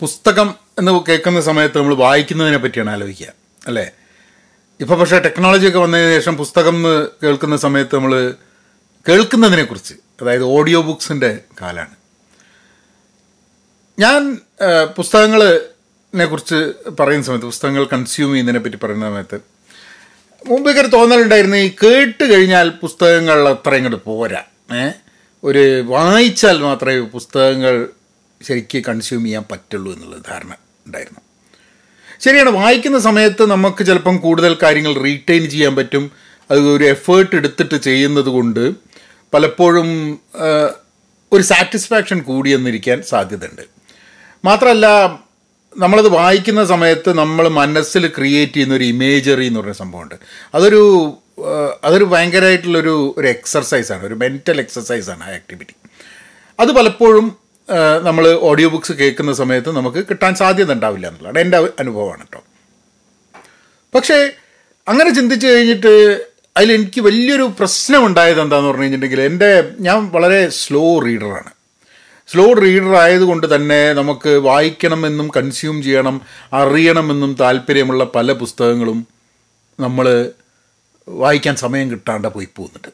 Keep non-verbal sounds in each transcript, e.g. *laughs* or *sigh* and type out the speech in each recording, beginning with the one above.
പുസ്തകം എന്ന് കേൾക്കുന്ന സമയത്ത് നമ്മൾ വായിക്കുന്നതിനെ പറ്റിയാണ് ആലോചിക്കുക അല്ലേ? ഇപ്പോൾ പക്ഷേ ടെക്നോളജിയൊക്കെ വന്നതിന് ശേഷം പുസ്തകം എന്ന് കേൾക്കുന്ന സമയത്ത് നമ്മൾ കേൾക്കുന്നതിനെക്കുറിച്ച് അതായത് ഓഡിയോ ബുക്സിന്റെ കാലമാണ് ഞാൻ പുസ്തകങ്ങളെ കുറിച്ച് പറയുന്ന സമയത്ത് പുസ്തകങ്ങൾ കൺസ്യൂം ചെയ്യുന്നതിനെ പറ്റി പറയുന്ന സമയത്ത് മുമ്പേക്കർ തോന്നലുണ്ടായിരുന്നു ഈ കേട്ട് കഴിഞ്ഞാൽ പുസ്തകങ്ങൾ അത്ര ഇങ്ങോട്ട് പോരാ ഒരു വായിച്ചാൽ മാത്രമേ പുസ്തകങ്ങൾ ശരിക്ക് കൺസ്യൂം ചെയ്യാൻ പറ്റുള്ളൂ എന്നുള്ള ധാരണ ഉണ്ടായിരുന്നു. ശരിയാണ് വായിക്കുന്ന സമയത്ത് നമുക്ക് ചിലപ്പം കൂടുതൽ കാര്യങ്ങൾ റീറ്റെയിൻ ചെയ്യാൻ പറ്റും. അത് ഒരു എഫേർട്ട് എടുത്തിട്ട് ചെയ്യുന്നത് കൊണ്ട് പലപ്പോഴും ഒരു സാറ്റിസ്ഫാക്ഷൻ കൂടിയെന്നിരിക്കാൻ സാധ്യതയുണ്ട്. മാത്രമല്ല നമ്മളത് വായിക്കുന്ന സമയത്ത് നമ്മൾ മനസ്സിൽ ക്രിയേറ്റ് ചെയ്യുന്ന ഒരു ഇമേജറി എന്ന് പറയുന്ന സംഭവമുണ്ട്. അതൊരു അതൊരു ഭയങ്കരമായിട്ടുള്ളൊരു ഒരു എക്സർസൈസാണ് ഒരു മെന്റൽ എക്സർസൈസാണ് ആ ആക്ടിവിറ്റി അത് പലപ്പോഴും നമ്മൾ ഓഡിയോ ബുക്സ് കേൾക്കുന്ന സമയത്ത് നമുക്ക് കിട്ടാൻ സാധ്യത ഉണ്ടാവില്ല എന്നുള്ളതാണ് എന്റെ അനുഭവമാണ് കേട്ടോ പക്ഷേ അങ്ങനെ ചിന്തിച്ച് കഴിഞ്ഞിട്ട് അതിൽ എനിക്ക് വലിയൊരു പ്രശ്നം ഉണ്ടായത് എന്താണെന്ന് പറഞ്ഞു കഴിഞ്ഞിട്ടുണ്ടെങ്കിൽ എന്റെ ഞാൻ വളരെ സ്ലോ റീഡറാണ് സ്ലോ റീഡർ ആയതുകൊണ്ട് തന്നെ നമുക്ക് വായിക്കണമെന്നും കൺസ്യൂം ചെയ്യണം അറിയണമെന്നും താല്പര്യമുള്ള പല പുസ്തകങ്ങളും നമ്മൾ വായിക്കാൻ സമയം കിട്ടാണ്ട് പോയി പോകുന്നുണ്ട്.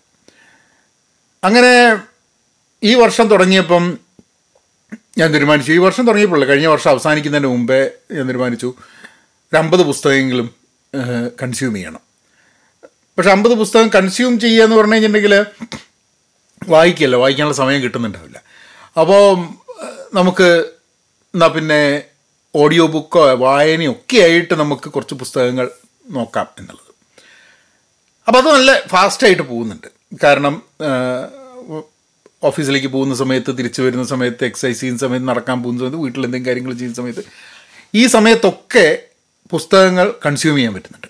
അങ്ങനെ ഈ വർഷം തുടങ്ങിയപ്പം ഞാൻ തീരുമാനിച്ചു. ഈ വർഷം തുടങ്ങിയപ്പോൾ കഴിഞ്ഞ വർഷം അവസാനിക്കുന്നതിന് മുമ്പേ ഞാൻ തീരുമാനിച്ചു. ഒരു അമ്പത് പുസ്തകമെങ്കിലും കൺസ്യൂം ചെയ്യണം. പക്ഷെ അമ്പത് പുസ്തകം കൺസ്യൂം ചെയ്യുക എന്ന് പറഞ്ഞു കഴിഞ്ഞിട്ടുണ്ടെങ്കിൽ വായിക്കല്ല വായിക്കാനുള്ള സമയം കിട്ടുന്നുണ്ടാവില്ല. അപ്പോൾ നമുക്ക് എന്നാൽ പിന്നെ ഓഡിയോ ബുക്കോ വായനയോ ഒക്കെ ആയിട്ട് നമുക്ക് കുറച്ച് പുസ്തകങ്ങൾ നോക്കാം എന്നുള്ളത്. അപ്പോൾ അത് നല്ല ഫാസ്റ്റായിട്ട് പോകുന്നുണ്ട്. കാരണം ഓഫീസിലേക്ക് പോകുന്ന സമയത്ത് തിരിച്ചു വരുന്ന സമയത്ത് എക്സസൈസ് ചെയ്യുന്ന സമയത്ത് നടക്കാൻ പോകുന്ന സമയത്ത് വീട്ടിൽ എന്തെങ്കിലും കാര്യങ്ങൾ ചെയ്യുന്ന സമയത്ത് ഈ സമയത്തൊക്കെ പുസ്തകങ്ങൾ കൺസ്യൂം ചെയ്യാൻ പറ്റുന്നുണ്ട്.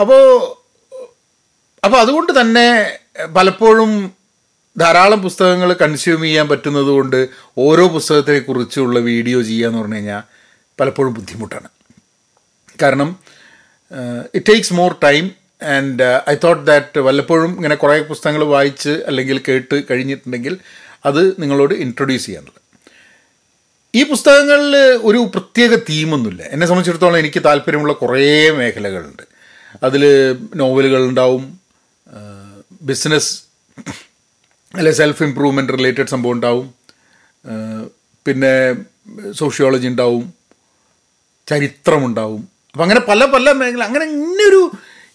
അപ്പോൾ അപ്പോൾ അതുകൊണ്ട് തന്നെ പലപ്പോഴും ധാരാളം പുസ്തകങ്ങൾ കൺസ്യൂം ചെയ്യാൻ പറ്റുന്നത് കൊണ്ട് ഓരോ പുസ്തകത്തെ കുറിച്ചുള്ള വീഡിയോ ചെയ്യുക എന്ന് പറഞ്ഞു കഴിഞ്ഞാൽ പലപ്പോഴും ബുദ്ധിമുട്ടാണ്. കാരണം it takes more time and I thought that വല്ലപ്പോഴും ഇങ്ങനെ കുറേ പുസ്തകങ്ങൾ വായിച്ച് അല്ലെങ്കിൽ കേട്ട് കഴിഞ്ഞിട്ടുണ്ടെങ്കിൽ അത് നിങ്ങളോട് ഇൻട്രൊഡ്യൂസ് ചെയ്യാനുള്ളത്. ഈ പുസ്തകങ്ങളിൽ ഒരു പ്രത്യേക തീമൊന്നുമില്ല എന്നെ സംബന്ധിച്ചിടത്തോളം എനിക്ക് താല്പര്യമുള്ള കുറേ മേഖലകളുണ്ട്. അതിൽ നോവലുകളുണ്ടാവും ബിസിനസ് അല്ലെ സെൽഫ് ഇമ്പ്രൂവ്മെന്റ് റിലേറ്റഡ് സംഭവം ഉണ്ടാവും പിന്നെ സോഷ്യോളജി ഉണ്ടാവും ചരിത്രമുണ്ടാവും. അപ്പം അങ്ങനെ പല പല മേഖല അങ്ങനെ ഇന്നൊരു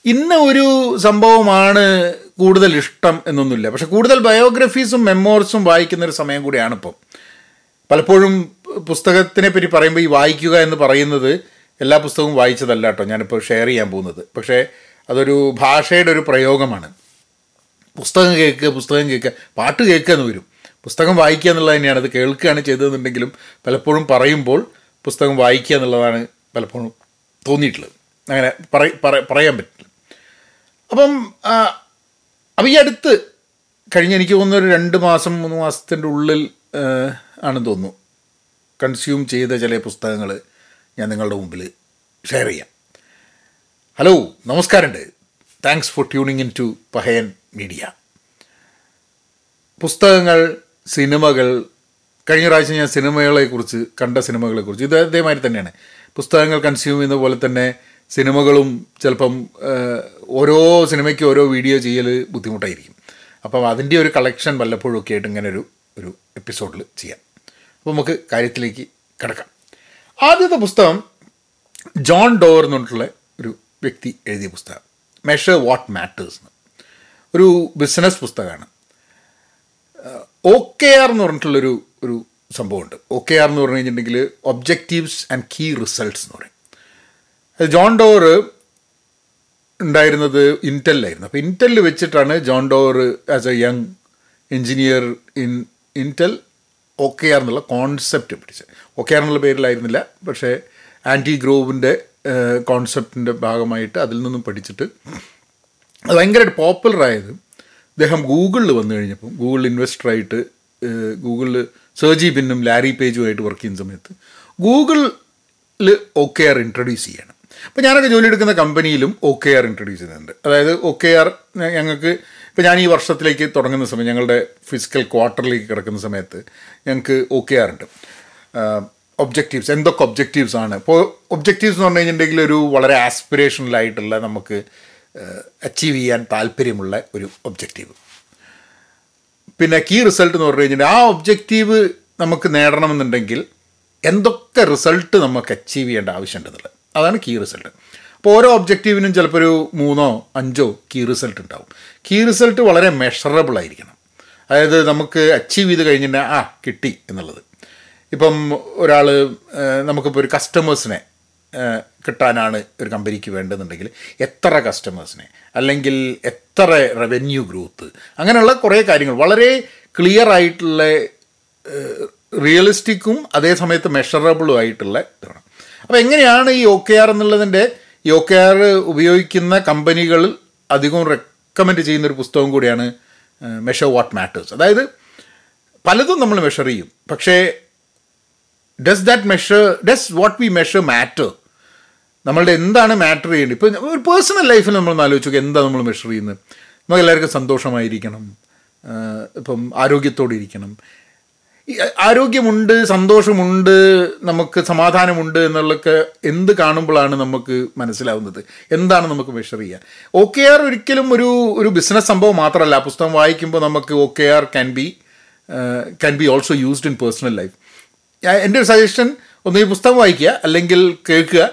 ഇന്ന ഒരു സംഭവമാണ് കൂടുതൽ ഇഷ്ടം എന്നൊന്നുമില്ല. പക്ഷെ കൂടുതൽ ബയോഗ്രഫീസും മെമ്മോർസും വായിക്കുന്ന ഒരു സമയം കൂടിയാണ് ഇപ്പം പലപ്പോഴും പുസ്തകത്തിനെ പറ്റി പറയുമ്പോൾ ഈ വായിക്കുക എന്ന് പറയുന്നത് എല്ലാ പുസ്തകവും വായിച്ചതല്ല കേട്ടോ. ഞാനിപ്പോൾ ഷെയർ ചെയ്യാൻ പോകുന്നത്. പക്ഷേ അതൊരു ഭാഷയുടെ ഒരു പ്രയോഗമാണ്. പുസ്തകം കേൾക്കുക പുസ്തകം കേൾക്കുക പാട്ട് കേൾക്കുക എന്ന് വരും. പുസ്തകം വായിക്കുക എന്നുള്ളത് തന്നെയാണ്. അത് കേൾക്കുകയാണ് ചെയ്തതെന്നുണ്ടെങ്കിലും പലപ്പോഴും പറയുമ്പോൾ പുസ്തകം വായിക്കുക എന്നുള്ളതാണ് പലപ്പോഴും തോന്നിയിട്ടുള്ളത്. അങ്ങനെ പറ- പറ- പറയാൻ പറ്റില്ല അപ്പം അപ്പം ഈ അടുത്ത് കഴിഞ്ഞ എനിക്ക് തോന്നുന്ന ഒരു രണ്ട് മാസം മൂന്ന് മാസത്തിന്റെ ഉള്ളിൽ ആണെന്ന് തോന്നുന്നു. കൺസ്യൂം ചെയ്ത ചില പുസ്തകങ്ങൾ ഞാൻ നിങ്ങളുടെ മുമ്പിൽ ഷെയർ ചെയ്യാം. ഹലോ നമസ്കാരമുണ്ട്. Thanks for tuning in to Pahayan media. പുസ്തകങ്ങൾ സിനിമകൾ കഴിഞ്ഞ പ്രാവശ്യം ഞാൻ സിനിമകളെക്കുറിച്ച് കണ്ട സിനിമകളെക്കുറിച്ച് ഇത് അതേമാതിരി തന്നെയാണ്. പുസ്തകങ്ങൾ കൺസ്യൂം ചെയ്യുന്ന പോലെ തന്നെ സിനിമകളും ചിലപ്പം ഓരോ സിനിമയ്ക്ക് ഓരോ വീഡിയോ ചെയ്യൽ ബുദ്ധിമുട്ടായിരിക്കും. അപ്പം അതിന്റെ ഒരു കളക്ഷൻ വല്ലപ്പോഴും ഒക്കെ ആയിട്ട് ഇങ്ങനെ ഒരു ഒരു എപ്പിസോഡിൽ ചെയ്യാം. അപ്പോൾ നമുക്ക് കാര്യത്തിലേക്ക് കിടക്കാം. ആദ്യത്തെ പുസ്തകം ജോൺ ഡോർ എന്ന് പറഞ്ഞിട്ടുള്ള ഒരു വ്യക്തി എഴുതിയ പുസ്തകം. മെഷർ വാട്ട് മാറ്റേഴ്സ് എന്ന്. ഒരു ബിസിനസ് പുസ്തകമാണ്. ഒ കെ ആർ എന്ന് പറഞ്ഞിട്ടുള്ളൊരു ഒരു സംഭവമുണ്ട്. ഒ കെ ആർ എന്ന് പറഞ്ഞു കഴിഞ്ഞിട്ടുണ്ടെങ്കിൽ ഒബ്ജക്റ്റീവ്സ് ആൻഡ് കീ റിസൾട്ട്സ് എന്ന് പറയും. ജോൺ ഡോർ ഉണ്ടായിരുന്നത് ഇന്റലിലായിരുന്നു അപ്പോൾ ഇന്റലിൽ വെച്ചിട്ടാണ് John Doerr as a young engineer in Intel O K R എന്നുള്ള കോൺസെപ്റ്റ് പിടിച്ചത്. ഓക്കെ ആർ എന്നുള്ള പേരിലായിരുന്നില്ല. പക്ഷേ ആന്റി ഗ്രോവിന്റെ കോൺസെപ്റ്റിന്റെ ഭാഗമായിട്ട് അതിൽ നിന്നും പഠിച്ചിട്ട് അത് ഭയങ്കരമായിട്ട് പോപ്പുലറായത് അദ്ദേഹം ഗൂഗിളിൽ വന്നു കഴിഞ്ഞപ്പം. ഗൂഗിൾ ഇൻവെസ്റ്ററായിട്ട് ഗൂഗിളിൽ സെർജി പിന്നും ലാരി പേജുമായിട്ട് വർക്ക് ചെയ്യുന്ന സമയത്ത് ഗൂഗിളിൽ ഓക്കെ ആർ ഇൻട്രൊഡ്യൂസ് ചെയ്യണം. അപ്പോൾ ഞാനൊക്കെ ജോലി എടുക്കുന്ന കമ്പനിയിലും ഒ കെ ആർ ഇൻട്രൊഡ്യൂസ് ചെയ്യുന്നുണ്ട് അതായത് ഒ കെ ആർ ഞങ്ങൾക്ക് ഇപ്പോൾ ഞാൻ ഈ വർഷത്തിലേക്ക് തുടങ്ങുന്ന സമയം ഞങ്ങളുടെ ഫിസിക്കൽ ക്വാർട്ടറിലേക്ക് കിടക്കുന്ന സമയത്ത് ഞങ്ങൾക്ക് ഒ കെ ആർ ഉണ്ട്. ഒബ്ജക്റ്റീവ്സ് എന്തൊക്കെ ഒബ്ജക്റ്റീവ്സ് ആണ്? ഇപ്പോൾ ഒബ്ജക്റ്റീവ്സ് എന്ന് പറഞ്ഞു കഴിഞ്ഞിട്ടുണ്ടെങ്കിൽ ഒരു വളരെ ആസ്പിറേഷണലായിട്ടുള്ള നമുക്ക് അച്ചീവ് ചെയ്യാൻ താല്പര്യമുള്ള ഒരു ഒബ്ജക്റ്റീവ് പിന്നെ കീ റിസൾട്ട് എന്ന് പറഞ്ഞു കഴിഞ്ഞാൽ ആ ഒബ്ജക്റ്റീവ് നമുക്ക് നേടണമെന്നുണ്ടെങ്കിൽ എന്തൊക്കെ റിസൾട്ട് നമുക്ക് അച്ചീവ് ചെയ്യേണ്ട ആവശ്യമുണ്ടെന്നുള്ളത്. അതാണ് കീ റിസൾട്ട് അപ്പോൾ ഓരോ ഒബ്ജക്റ്റീവിനും ചിലപ്പോൾ ഒരു മൂന്നോ അഞ്ചോ കീ റിസൾട്ട് ഉണ്ടാവും. കീ റിസൾട്ട് വളരെ മെഷറബിൾ ആയിരിക്കണം. അതായത് നമുക്ക് അച്ചീവ് ചെയ്ത് കഴിഞ്ഞിട്ട് ആ കിട്ടി എന്നുള്ളത്. ഇപ്പം ഒരാൾ നമുക്കിപ്പോൾ ഒരു കസ്റ്റമേഴ്സിനെ കിട്ടാനാണ് ഒരു കമ്പനിക്ക് വേണ്ടതെന്നുണ്ടെങ്കിൽ എത്ര കസ്റ്റമേഴ്സിനെ അല്ലെങ്കിൽ എത്ര റവന്യൂ ഗ്രോത്ത് അങ്ങനെയുള്ള കുറേ കാര്യങ്ങൾ. വളരെ ക്ലിയർ ആയിട്ടുള്ള റിയലിസ്റ്റിക്കും അതേ സമയത്ത് മെഷറബിളും ആയിട്ടുള്ള ഇതാണ്. അപ്പോൾ എങ്ങനെയാണ് ഈ ഒ കെ ആർ എന്നുള്ളതിന്റെ ഈ ഒ കെ ആർ ഉപയോഗിക്കുന്ന കമ്പനികൾ അധികവും റെക്കമെൻഡ് ചെയ്യുന്ന ഒരു പുസ്തകം കൂടിയാണ് മെഷർ വാട്ട് മാറ്റേഴ്സ് അതായത് പലതും നമ്മൾ മെഷർ ചെയ്യും. പക്ഷേ does that measure does what we measure matter നമ്മളുടെ എന്താണ് മാറ്റർ ചെയ്യേണ്ടത്? ഇപ്പോൾ ഒരു പേഴ്സണൽ ലൈഫിൽ നമ്മൾ ആലോചിച്ചു നോക്കുക എന്താ നമ്മൾ മെഷർ ചെയ്യുന്നത്? നമുക്ക് എല്ലാവർക്കും സന്തോഷമായിരിക്കണം. ഇപ്പം ആരോഗ്യത്തോടെ ഇരിക്കണം. ആരോഗ്യമുണ്ട് സന്തോഷമുണ്ട് നമുക്ക് സമാധാനമുണ്ട് എന്നുള്ളതൊക്കെ എന്ത് കാണുമ്പോഴാണ് നമുക്ക് മനസ്സിലാവുന്നത്? എന്താണ് നമുക്ക് മെഷർ ചെയ്യുക ഒ കെ ആർ ഒരിക്കലും ഒരു ഒരു ബിസിനസ് സംഭവം മാത്രമല്ല. പുസ്തകം വായിക്കുമ്പോൾ നമുക്ക് O K R can be can be also used in personal life എന്റെ ഒരു സജഷൻ ഒന്ന് ഈ പുസ്തകം വായിക്കുക അല്ലെങ്കിൽ കേൾക്കുക.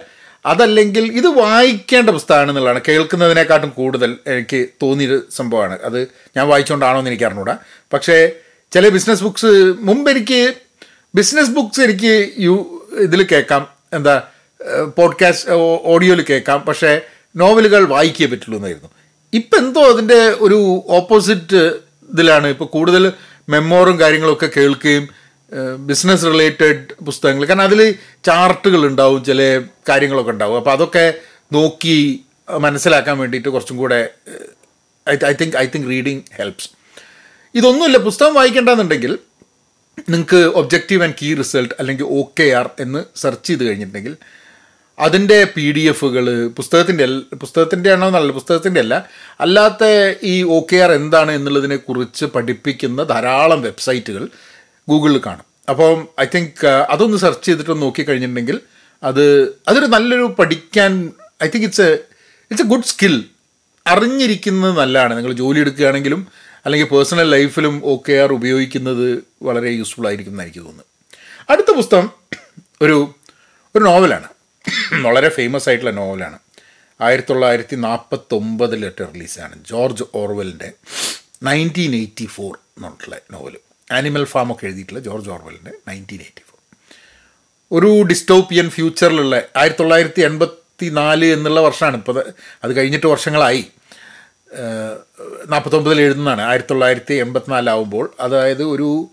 അതല്ലെങ്കിൽ ഇത് വായിക്കേണ്ട പുസ്തകമാണ് എന്നുള്ളതാണ്. കേൾക്കുന്നതിനെക്കാട്ടും കൂടുതൽ എനിക്ക് തോന്നിയൊരു സംഭവമാണ്. അത് ഞാൻ വായിച്ചുകൊണ്ടാണോ എന്ന് എനിക്ക് അറിഞ്ഞൂടാ പക്ഷേ ചില ബിസിനസ് ബുക്സ് മുമ്പ് എനിക്ക് ബിസിനസ് ബുക്സ് എനിക്ക് യു ഇതിൽ കേൾക്കാം. എന്താ പോഡ്കാസ്റ്റ് ഓഡിയോയിൽ കേൾക്കാം. പക്ഷേ നോവലുകൾ വായിക്കേ പറ്റുള്ളൂ എന്നായിരുന്നു. ഇപ്പം എന്തോ അതിന്റെ ഒരു ഓപ്പോസിറ്റ് ഇതിലാണ്. ഇപ്പോൾ കൂടുതൽ മെമ്മോറും കാര്യങ്ങളൊക്കെ കേൾക്കുകയും ബിസിനസ് റിലേറ്റഡ് പുസ്തകങ്ങൾ. കാരണം അതിൽ ചാർട്ടുകൾ ഉണ്ടാവും ചില കാര്യങ്ങളൊക്കെ ഉണ്ടാവും. അപ്പോൾ അതൊക്കെ നോക്കി മനസ്സിലാക്കാൻ വേണ്ടിയിട്ട് കുറച്ചും കൂടെ I think I think reading helps ഇതൊന്നുമില്ല. പുസ്തകം വായിക്കേണ്ടെന്നുണ്ടെങ്കിൽ നിങ്ങൾക്ക് ഒബ്ജക്റ്റീവ് ആൻഡ് കീ റിസൾട്ട് അല്ലെങ്കിൽ ഒ കെ ആർ എന്ന് സെർച്ച് ചെയ്ത് കഴിഞ്ഞിട്ടുണ്ടെങ്കിൽ അതിന്റെ പി ഡി എഫുകൾ പുസ്തകത്തിന്റെ പുസ്തകത്തിന്റെ ആണോ എന്നല്ല പുസ്തകത്തിന്റെ അല്ല. അല്ലാത്ത ഈ ഒ കെ ആർ എന്താണ് എന്നുള്ളതിനെ കുറിച്ച് പഠിപ്പിക്കുന്ന ധാരാളം വെബ്സൈറ്റുകൾ ഗൂഗിളിൽ കാണും. അപ്പം ഐ തിങ്ക് അതൊന്ന് സെർച്ച് ചെയ്തിട്ട് നോക്കിക്കഴിഞ്ഞിട്ടുണ്ടെങ്കിൽ അത് അതൊരു നല്ലൊരു പഠിക്കാൻ I think it's a it's a good skill അറിഞ്ഞിരിക്കുന്നത് നല്ലതാണ്. നിങ്ങൾ ജോലി എടുക്കുകയാണെങ്കിലും അല്ലെങ്കിൽ പേഴ്സണൽ ലൈഫിലും ഒ കെ ആർ ഉപയോഗിക്കുന്നത് വളരെ യൂസ്ഫുൾ ആയിരിക്കും എന്ന് എനിക്ക് തോന്നുന്നു. അടുത്ത പുസ്തകം ഒരു ഒരു നോവലാണ് വളരെ ഫേമസ് ആയിട്ടുള്ള നോവലാണ് ആയിരത്തി തൊള്ളായിരത്തി നാൽപ്പത്തൊമ്പതിലിട്ട് റിലീസാണ് ജോർജ് ഓർവെലിന്റെ നയന്റീൻ എയ്റ്റി ഫോർ എന്നുള്ള നോവൽ ആനിമൽ ഫാം ഒക്കെ എഴുതിയിട്ടുള്ള ജോർജ് ഓർവെലിന്റെ നയന്റീൻ എയ്റ്റി ഫോർ ഒരു ഡിസ്റ്റോപ്പിയൻ ഫ്യൂച്ചറിലുള്ള ആയിരത്തി തൊള്ളായിരത്തി എൺപത്തി നാല് എന്നുള്ള വർഷമാണ്. ഇപ്പോൾ അത് കഴിഞ്ഞിട്ട് വർഷങ്ങളായി. നാൽപ്പത്തൊമ്പതിൽ എഴുതുന്നതാണ്. ആയിരത്തി തൊള്ളായിരത്തി എൺപത്തിനാലാവുമ്പോൾ അതായത് ഒരു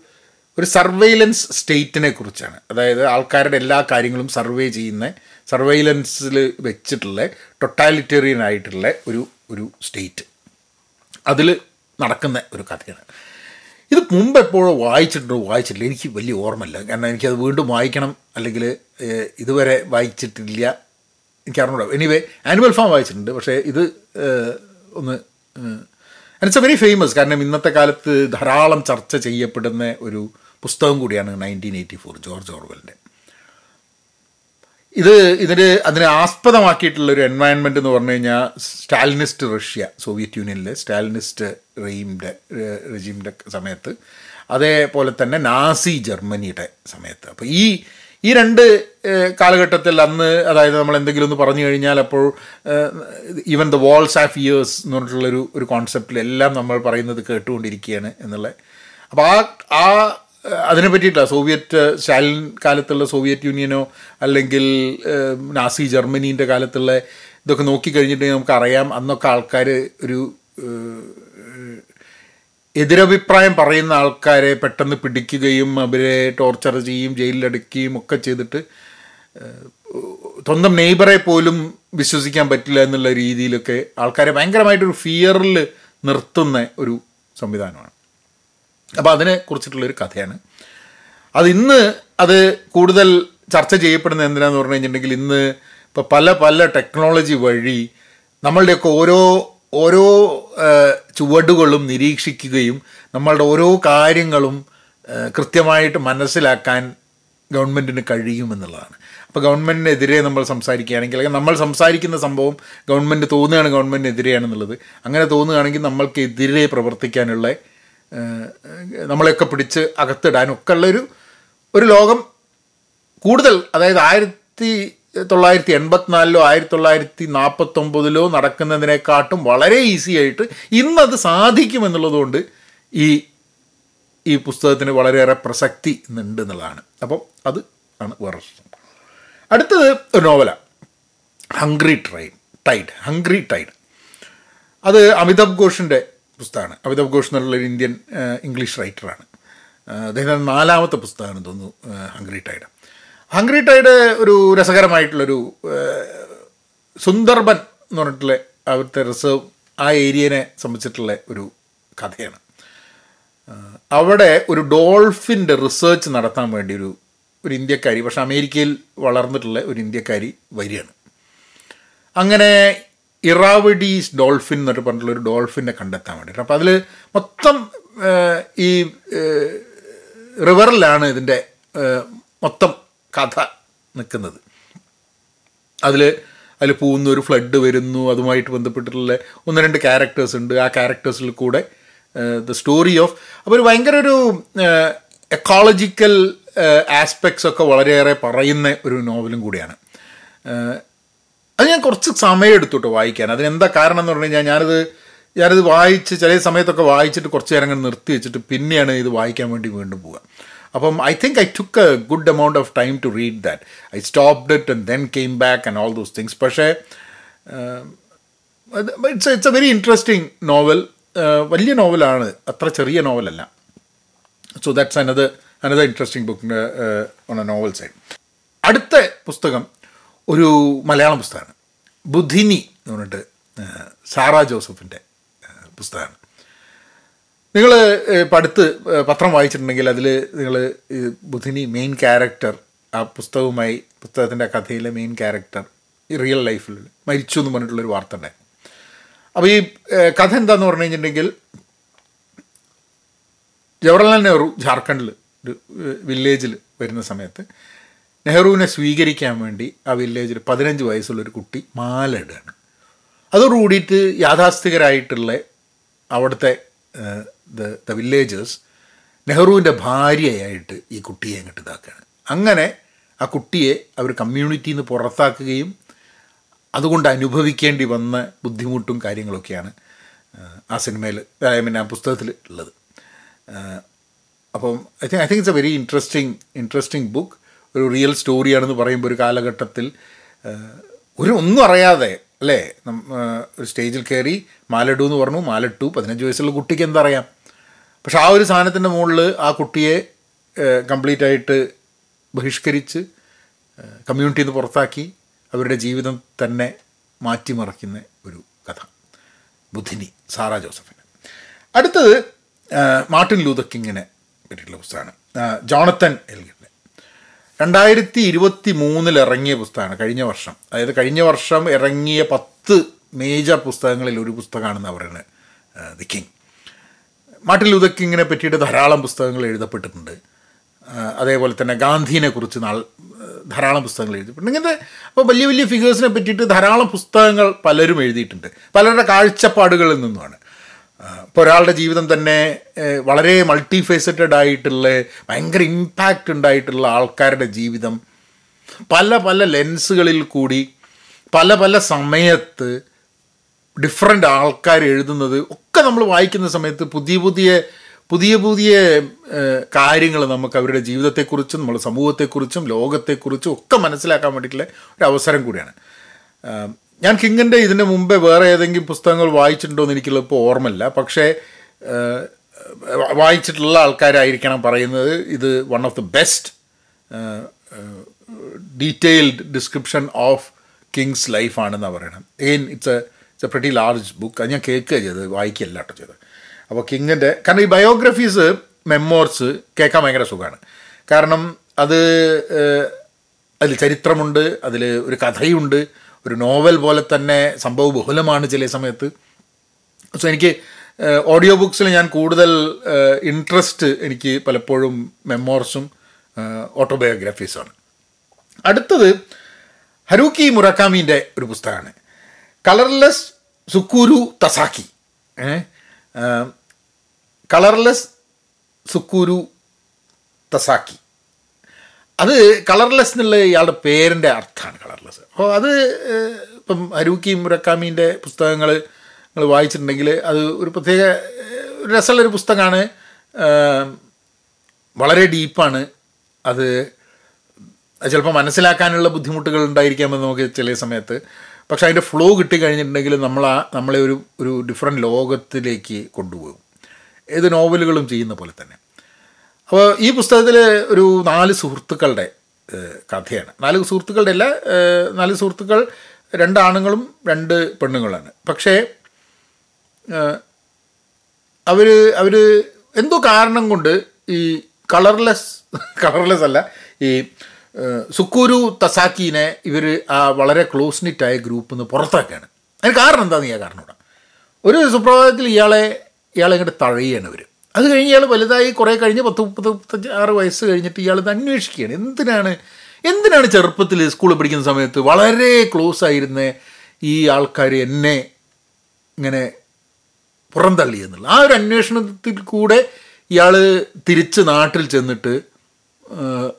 ഒരു സർവൈലൻസ് സ്റ്റേറ്റിനെ കുറിച്ചാണ്. അതായത് ആൾക്കാരുടെ എല്ലാ കാര്യങ്ങളും സർവേ ചെയ്യുന്ന സർവൈലൻസിൽ വെച്ചിട്ടുള്ള ടൊട്ടാലിറ്റേറിയൻ ആയിട്ടുള്ള ഒരു ഒരു സ്റ്റേറ്റ്. അതിൽ നടക്കുന്ന ഒരു കഥയാണ്. ഇത് മുമ്പ് എപ്പോഴോ വായിച്ചിട്ടുണ്ടോ? വായിച്ചിട്ടില്ല. എനിക്ക് വലിയ ഓർമ്മയില്ല. കാരണം എനിക്കത് വീണ്ടും വായിക്കണം അല്ലെങ്കിൽ ഇതുവരെ വായിച്ചിട്ടില്ല. എനിക്ക് അറിഞ്ഞൂടാ എനിവേ ആനിമൽ ഫാം വായിച്ചിട്ടുണ്ട്. പക്ഷേ ഇത് ഒന്ന് ഇറ്റ്സ് എ വെരി ഫേമസ് കാരണം ഇന്നത്തെ കാലത്ത് ധാരാളം ചർച്ച ചെയ്യപ്പെടുന്ന ഒരു പുസ്തകം കൂടിയാണ് നയന്റീൻ എയ്റ്റി ഫോർ ജോർജ് ഓർവെലിന്റെ ഇത് ഇതിന് അതിനെ ആസ്പദമാക്കിയിട്ടുള്ള ഒരു എൻവയൺമെന്റ് എന്ന് പറഞ്ഞു കഴിഞ്ഞാൽ സ്റ്റാലിനിസ്റ്റ് റഷ്യ സോവിയറ്റ് യൂണിയനിലെ സ്റ്റാലിനിസ്റ്റ് റെയിമിന്റെ റെജീമിന്റെ സമയത്ത്. അതേപോലെ തന്നെ നാസി ജർമ്മനിയുടെ സമയത്ത്. അപ്പോൾ ഈ ഈ രണ്ട് കാലഘട്ടത്തിൽ അന്ന് അതായത് നമ്മൾ എന്തെങ്കിലും ഒന്ന് പറഞ്ഞു കഴിഞ്ഞാൽ അപ്പോൾ even the walls of years എന്ന് പറഞ്ഞിട്ടുള്ളൊരു ഒരു കോൺസെപ്റ്റിൽ എല്ലാം നമ്മൾ പറയുന്നത് കേട്ടുകൊണ്ടിരിക്കുകയാണ് എന്നുള്ള. അപ്പോൾ ആ ആ അതിനെ പറ്റിയിട്ടാണ് സോവിയറ്റ് സ്റ്റാലിൻ കാലത്തുള്ള സോവിയറ്റ് യൂണിയനോ അല്ലെങ്കിൽ നാസി ജർമ്മനീന്റെ കാലത്തുള്ള ഇതൊക്കെ നോക്കിക്കഴിഞ്ഞിട്ടുണ്ടെങ്കിൽ നമുക്കറിയാം അന്നൊക്കെ ആൾക്കാർ ഒരു എതിരഭിപ്രായം പറയുന്ന ആൾക്കാരെ പെട്ടെന്ന് പിടിക്കുകയും അവരെ ടോർച്ചർ ചെയ്യും ജയിലിലടക്കുകയും ഒക്കെ ചെയ്തിട്ട് സ്വന്തം നെയ്ബറെ പോലും വിശ്വസിക്കാൻ പറ്റില്ല എന്നുള്ള രീതിയിലൊക്കെ ആൾക്കാരെ ഭയങ്കരമായിട്ടൊരു ഫിയറിൽ നിർത്തുന്ന ഒരു സംവിധാനമാണ്. അപ്പോൾ അതിനെ കുറിച്ചിട്ടുള്ളൊരു കഥയാണ്. അത് ഇന്ന് അത് കൂടുതൽ ചർച്ച ചെയ്യപ്പെടുന്നത് എന്തിനാന്ന് പറഞ്ഞു കഴിഞ്ഞിട്ടുണ്ടെങ്കിൽ ഇന്ന് ഇപ്പോൾ പല പല ടെക്നോളജി വഴി നമ്മളുടെയൊക്കെ ഓരോ ഓരോ ചുവടുകളും നിരീക്ഷിക്കുകയും നമ്മളുടെ ഓരോ കാര്യങ്ങളും കൃത്യമായിട്ട് മനസ്സിലാക്കാൻ ഗവൺമെന്റിന് കഴിയുമെന്നുള്ളതാണ് അപ്പോൾ ഗവൺമെന്റിനെതിരെ നമ്മൾ സംസാരിക്കുകയാണെങ്കിൽ അല്ലെങ്കിൽ നമ്മൾ സംസാരിക്കുന്ന സംഭവം ഗവൺമെന്റ് തോന്നുകയാണ് ഗവൺമെന്റിനെതിരെയാണെന്നുള്ളത് അങ്ങനെ തോന്നുകയാണെങ്കിൽ നമ്മൾക്കെതിരെ പ്രവർത്തിക്കാനുള്ള നമ്മളെയൊക്കെ പിടിച്ച് അകത്തിടാനൊക്കെ ഉള്ളൊരു ഒരു ലോകം കൂടുതൽ അതായത് ആയിരത്തി തൊള്ളായിരത്തി എൺപത്തിനാലിലോ ആയിരത്തി തൊള്ളായിരത്തി നാൽപ്പത്തൊമ്പതിലോ നടക്കുന്നതിനെക്കാട്ടും വളരെ ഈസി ആയിട്ട് ഇന്നത് സാധിക്കുമെന്നുള്ളതുകൊണ്ട് ഈ ഈ പുസ്തകത്തിന് വളരെയേറെ പ്രസക്തി ഉണ്ട് എന്നുള്ളതാണ് അപ്പം അത് ആണ് വേറെ അടുത്തത് ഒരു നോവല. ഹംഗ്രി ട്രൈൻ ടൈഡ് ഹംഗ്രി ടൈഡ് അത് അമിതാഭ് ഘോഷിന്റെ പുസ്തകമാണ്. അമിതാഭ് ഘോഷ് എന്നുള്ളൊരു ഇന്ത്യൻ ഇംഗ്ലീഷ് റൈറ്ററാണ് അദ്ദേഹത്തിന്റെ നാലാമത്തെ പുസ്തകമാണ് തോന്നുന്നു ഹംഗ്രി ടൈഡ് ഹംഗ്രി ടൈഡ് ഒരു രസകരമായിട്ടുള്ളൊരു സുന്ദർബൻ എന്ന് പറഞ്ഞിട്ടുള്ള അവിടുത്തെ റിസർവ് ആ ഏരിയനെ സംബന്ധിച്ചിട്ടുള്ള ഒരു കഥയാണ്. അവിടെ ഒരു ഡോൾഫിന്റെ റിസർച്ച് നടത്താൻ വേണ്ടി ഒരു ഒരു ഇന്ത്യക്കാരി പക്ഷെ അമേരിക്കയിൽ വളർന്നിട്ടുള്ള ഒരു ഇന്ത്യക്കാരി വരികയാണ്. അങ്ങനെ ഇറാവഡീസ് ഡോൾഫിൻ എന്നൊക്കെ പറഞ്ഞിട്ടുള്ള ഒരു ഡോൾഫിനെ കണ്ടെത്താൻ വേണ്ടിയിട്ട്. അപ്പോൾ അതിൽ മൊത്തം ഈ റിവറിലാണ് ഇതിന്റെ മൊത്തം കഥ നിൽക്കുന്നത്. അതിൽ അതിൽ പോകുന്ന ഒരു ഫ്ലഡ് വരുന്നു അതുമായിട്ട് ബന്ധപ്പെട്ടിട്ടുള്ള ഒന്ന് രണ്ട് ക്യാരക്ടേഴ്സ് ഉണ്ട്. ആ ക്യാരക്ടേഴ്സിൽ കൂടെ ദ സ്റ്റോറി ഓഫ് അപ്പോൾ ഒരു ഭയങ്കര ഒരു എക്കോളജിക്കൽ ആസ്പെക്ട്സ് ഒക്കെ വളരെയേറെ പറയുന്ന ഒരു നോവലും കൂടിയാണ്. അത് ഞാൻ കുറച്ച് സമയം എടുത്തുട്ടോ വായിക്കാൻ. അതിനെന്താ കാരണം എന്ന് പറഞ്ഞു കഴിഞ്ഞാൽ ഞാനത് ഞാനത് വായിച്ച് ചില സമയത്തൊക്കെ വായിച്ചിട്ട് കുറച്ച് നേരം നിർത്തി വെച്ചിട്ട് പിന്നെയാണ് ഇത് വായിക്കാൻ വേണ്ടി വീണ്ടും പോവുക. അപ്പം I think I took a good amount of time to read that I stopped it and then came back and all those things പക്ഷേ it's it's a very interesting novel വലിയ നോവലാണ്. അത്ര ചെറിയ നോവലല്ല. So that's another another interesting book on a novel side അടുത്ത പുസ്തകം ഒരു മലയാളം പുസ്തകമാണ്. ബുദ്ധിനി എന്ന് പറഞ്ഞിട്ട് സാറ ജോസഫിന്റെ പുസ്തകമാണ്. നിങ്ങൾ ഇപ്പം അടുത്ത് പത്രം വായിച്ചിട്ടുണ്ടെങ്കിൽ അതിൽ നിങ്ങൾ ബുധിനി മെയിൻ ക്യാരക്ടർ ആ പുസ്തകവുമായി പുസ്തകത്തിന്റെ കഥയിലെ മെയിൻ ക്യാരക്ടർ ഈ റിയൽ ലൈഫിൽ മരിച്ചു എന്ന് പറഞ്ഞിട്ടുള്ളൊരു വാർത്ത ഉണ്ടായി അപ്പോൾ ഈ കഥ എന്താന്ന് പറഞ്ഞു കഴിഞ്ഞിട്ടുണ്ടെങ്കിൽ ജവഹർലാൽ നെഹ്റു ജാർഖണ്ഡിൽ ഒരു വില്ലേജിൽ വരുന്ന സമയത്ത് നെഹ്റുവിനെ സ്വീകരിക്കാൻ വേണ്ടി ആ വില്ലേജിൽ പതിനഞ്ച് വയസ്സുള്ളൊരു കുട്ടി മാലയിടുകയാണ്. അതോടുകൂടിയിട്ട് യാഥാസ്ഥികരായിട്ടുള്ള അവിടുത്തെ ദ ദ വില്ലേജേഴ്സ് നെഹ്റുവിന്റെ ഭാര്യയായിട്ട് ഈ കുട്ടിയെ അങ്ങോട്ട് ഇതാക്കുകയാണ്. അങ്ങനെ ആ കുട്ടിയെ അവർ കമ്മ്യൂണിറ്റിയിൽ നിന്ന് പുറത്താക്കുകയും അതുകൊണ്ട് അനുഭവിക്കേണ്ടി വന്ന ബുദ്ധിമുട്ടും കാര്യങ്ങളൊക്കെയാണ് ആ, സിനിമയിൽ ഐ മീൻ ആ പുസ്തകത്തിൽ ഉള്ളത്. അപ്പം I think I think it's a very interesting interesting book ഒരു റിയൽ സ്റ്റോറിയാണെന്ന് പറയുമ്പോൾ ഒരു കാലഘട്ടത്തിൽ ഒരു ഒന്നും അറിയാതെ അല്ലേ? ഒരു സ്റ്റേജിൽ കയറി മാലഡു എന്ന് പറഞ്ഞു. മാലട്ടു പതിനഞ്ച് വയസ്സുള്ള കുട്ടിക്ക് എന്താ അറിയാം? പക്ഷെ ആ ഒരു സാധനത്തിന്റെ മുകളിൽ ആ കുട്ടിയെ കംപ്ലീറ്റ് ആയിട്ട് ബഹിഷ്കരിച്ച് കമ്മ്യൂണിറ്റിയിൽ നിന്ന് പുറത്താക്കി അവരുടെ ജീവിതം തന്നെ മാറ്റിമറിക്കുന്ന ഒരു കഥ. ബുദ്ധിനി സാറ ജോസഫിന്. അടുത്തത് മാർട്ടിൻ ലൂതർ കിങ്ങിനെ പറ്റിയിട്ടുള്ള പുസ്തകമാണ്. ജോണത്തൻ എൽഗിന്റെ രണ്ടായിരത്തി ഇരുപത്തി മൂന്നിൽ ഇറങ്ങിയ പുസ്തകമാണ് കഴിഞ്ഞ വർഷം. അതായത് കഴിഞ്ഞ വർഷം ഇറങ്ങിയ പത്ത് മേജർ പുസ്തകങ്ങളിൽ ഒരു പുസ്തകമാണെന്ന് പറയുന്നത് ദി കിങ്. മാർട്ടിൻ ലൂതർ കിങ്ങിനെ പറ്റിയിട്ട് ധാരാളം പുസ്തകങ്ങൾ എഴുതപ്പെട്ടിട്ടുണ്ട്. അതേപോലെ തന്നെ ഗാന്ധിനെ കുറിച്ച് നാൾ ധാരാളം പുസ്തകങ്ങൾ എഴുതിയിട്ടുണ്ട്. ഇങ്ങനത്തെ അപ്പോൾ വലിയ വലിയ ഫിഗേഴ്സിനെ പറ്റിയിട്ട് ധാരാളം പുസ്തകങ്ങൾ പലരും എഴുതിയിട്ടുണ്ട്. പലരുടെ കാഴ്ചപ്പാടുകളിൽ നിന്നുമാണ്. ഇപ്പോൾ ഒരാളുടെ ജീവിതം തന്നെ വളരെ മൾട്ടി ഫേസറ്റഡ് ആയിട്ടുള്ള ഭയങ്കര ഇമ്പാക്റ്റ് ഉണ്ടായിട്ടുള്ള ആൾക്കാരുടെ ജീവിതം പല പല ലെൻസുകളിൽ കൂടി പല പല സമയത്ത് ഡിഫറെന്റ് ആൾക്കാർ എഴുതുന്നത് ഒക്കെ നമ്മൾ വായിക്കുന്ന സമയത്ത് പുതിയ പുതിയ പുതിയ പുതിയ കാര്യങ്ങൾ നമുക്ക് അവരുടെ ജീവിതത്തെക്കുറിച്ചും നമ്മുടെ സമൂഹത്തെക്കുറിച്ചും ലോകത്തെക്കുറിച്ചും ഒക്കെ മനസ്സിലാക്കാൻ വേണ്ടിയിട്ടുള്ള ഒരു അവസരം കൂടിയാണ്. ഞാൻ കിങ്ങിന്റെ ഇതിന് മുമ്പേ വേറെ ഏതെങ്കിലും പുസ്തകങ്ങൾ വായിച്ചിട്ടുണ്ടോ എന്ന് എനിക്കുള്ള ഇപ്പോൾ ഓർമ്മയില്ല. പക്ഷേ വായിച്ചിട്ടുള്ള ആൾക്കാരായിരിക്കണം പറയുന്നത് ഇത് one of the best detailed description of kings ലൈഫാണെന്നാണ് പറയണം എയിൻ it's a it's a pretty large book അത് ഞാൻ കേൾക്കുക ചെയ്തത്. വായിക്കുകയല്ല കേട്ടോ ചെയ്തത്. അപ്പോൾ കിങ്ങിന്റെ കാരണം ഈ ബയോഗ്രഫീസ് മെമ്മോർസ് കേൾക്കാൻ ഭയങ്കര സുഖമാണ്. കാരണം അത് അതിൽ ചരിത്രമുണ്ട് അതിൽ ഒരു കഥയുണ്ട് ഒരു നോവൽ പോലെ തന്നെ സംഭവ ബഹുലമാണ് ചില സമയത്ത്. സോ എനിക്ക് ഓഡിയോ ബുക്സിൽ ഞാൻ കൂടുതൽ ഇൻട്രസ്റ്റ് എനിക്ക് പലപ്പോഴും മെമ്മോർസും ഓട്ടോബയോഗ്രഫീസാണ് അടുത്തത് ഹരൂക്കി മുറക്കാമീന്റെ ഒരു പുസ്തകമാണ്. Colourless Tsukuru Tazaki. Colourless Tsukuru Tazaki. അത് കളർലെസ് എന്നുള്ള ഇയാളുടെ പേരിന്റെ അർത്ഥമാണ് കളർലെസ്. അപ്പോൾ അത് ഇപ്പം ഹരൂക്കി മുരക്കാമീന്റെ പുസ്തകങ്ങൾ നിങ്ങൾ വായിച്ചിട്ടുണ്ടെങ്കിൽ അത് ഒരു പ്രത്യേക രസമുള്ളൊരു പുസ്തകമാണ്. വളരെ ഡീപ്പാണ്. അത് ചിലപ്പോൾ മനസ്സിലാക്കാനുള്ള ബുദ്ധിമുട്ടുകൾ ഉണ്ടായിരിക്കാമെന്ന് നമുക്ക് ചില സമയത്ത്. പക്ഷെ അതിന്റെ ഫ്ലോ കിട്ടിക്കഴിഞ്ഞിട്ടുണ്ടെങ്കിൽ നമ്മൾ ആ നമ്മളെ ഒരു ഒരു ഡിഫറെന്റ് ലോകത്തിലേക്ക് കൊണ്ടുപോകും. ഏത് നോവലുകളും ചെയ്യുന്ന പോലെ തന്നെ. അപ്പോൾ ഈ പുസ്തകത്തിൽ ഒരു നാല് സുഹൃത്തുക്കളുടെ കഥയാണ്. നാല് സുഹൃത്തുക്കളുടെ അല്ല നാല് സുഹൃത്തുക്കൾ രണ്ട് ആണുങ്ങളും രണ്ട് പെണ്ണുങ്ങളാണ്. പക്ഷേ അവർ അവർ എന്തോ കാരണം കൊണ്ട് ഈ കളർലെസ് കളർലെസ് *laughs* അല്ല ഈ സുക്കൂരു തസാക്കീനെ ഇവർ ആ വളരെ ക്ലോസ് നിറ്റായ ഗ്രൂപ്പിൽ നിന്ന് പുറത്താക്കുകയാണ് അതിന് കാരണം എന്താണെന്ന് ഞാൻ കാരണം ഇവിടെ ഒരു സുപ്രഭാതത്തിൽ ഇയാളെ ഇയാളെ ഇങ്ങോട്ട് തഴയുകയാണ് ഇവർ അത് കഴിഞ്ഞ് ഇയാൾ വലുതായി കുറേ കഴിഞ്ഞ് പത്ത് മുപ്പത് മുപ്പത്തഞ്ച് ആറ് വയസ്സ് കഴിഞ്ഞിട്ട് ഇയാൾ ഇത് അന്വേഷിക്കുകയാണ്. എന്തിനാണ് എന്തിനാണ് ചെറുപ്പത്തിൽ സ്കൂളിൽ പഠിക്കുന്ന സമയത്ത് വളരെ ക്ലോസ് ആയിരുന്ന ഈ ആൾക്കാർ എന്നെ ഇങ്ങനെ പുറന്തള്ളി എന്നുള്ള ആ ഒരു അന്വേഷണത്തിൽ കൂടെ ഇയാൾ തിരിച്ച് നാട്ടിൽ ചെന്നിട്ട്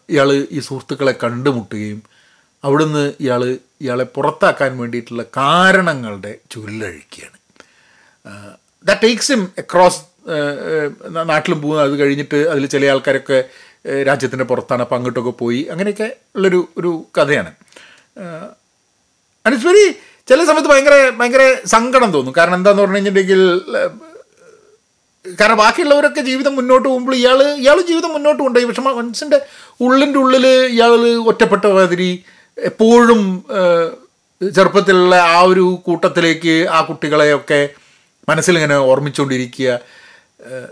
ഇയാൾ ഈ സുഹൃത്തുക്കളെ കണ്ടുമുട്ടുകയും അവിടുന്ന് ഇയാൾ ഇയാളെ പുറത്താക്കാൻ വേണ്ടിയിട്ടുള്ള കാരണങ്ങളുടെ ചുരുളഴിക്കുകയാണ് ദാറ്റ് ടേക്സ് ഹിം അക്രോസ് നാട്ടിലും പോകുന്ന അത് കഴിഞ്ഞിട്ട് അതിൽ ചില ആൾക്കാരൊക്കെ രാജ്യത്തിന്റെ പുറത്താണ് അപ്പം അങ്ങോട്ടൊക്കെ പോയി. അങ്ങനെയൊക്കെ ഉള്ളൊരു ഒരു കഥയാണ്. ആൻഡ് ഇറ്റ്സ് വെരി ചില സമയത്ത് ഭയങ്കര ഭയങ്കര സങ്കടം തോന്നും. കാരണം എന്താണെന്ന് പറഞ്ഞു കഴിഞ്ഞിട്ടുണ്ടെങ്കിൽ കാരണം ബാക്കിയുള്ളവരൊക്കെ ജീവിതം മുന്നോട്ട് പോകുമ്പോൾ ഇയാൾ ഇയാൾ ജീവിതം മുന്നോട്ട് കൊണ്ടുപോയി. പക്ഷെ മനസ്സിന്റെ ഉള്ളിന്റെ ഉള്ളിൽ ഇയാൾ ഒറ്റപ്പെട്ട മാതിരി എപ്പോഴും ചെറുപ്പത്തിലുള്ള ആ ഒരു കൂട്ടത്തിലേക്ക് ആ കുട്ടികളെയൊക്കെ മനസ്സിലിങ്ങനെ ഓർമ്മിച്ചുകൊണ്ടിരിക്കുക ഏഹ്,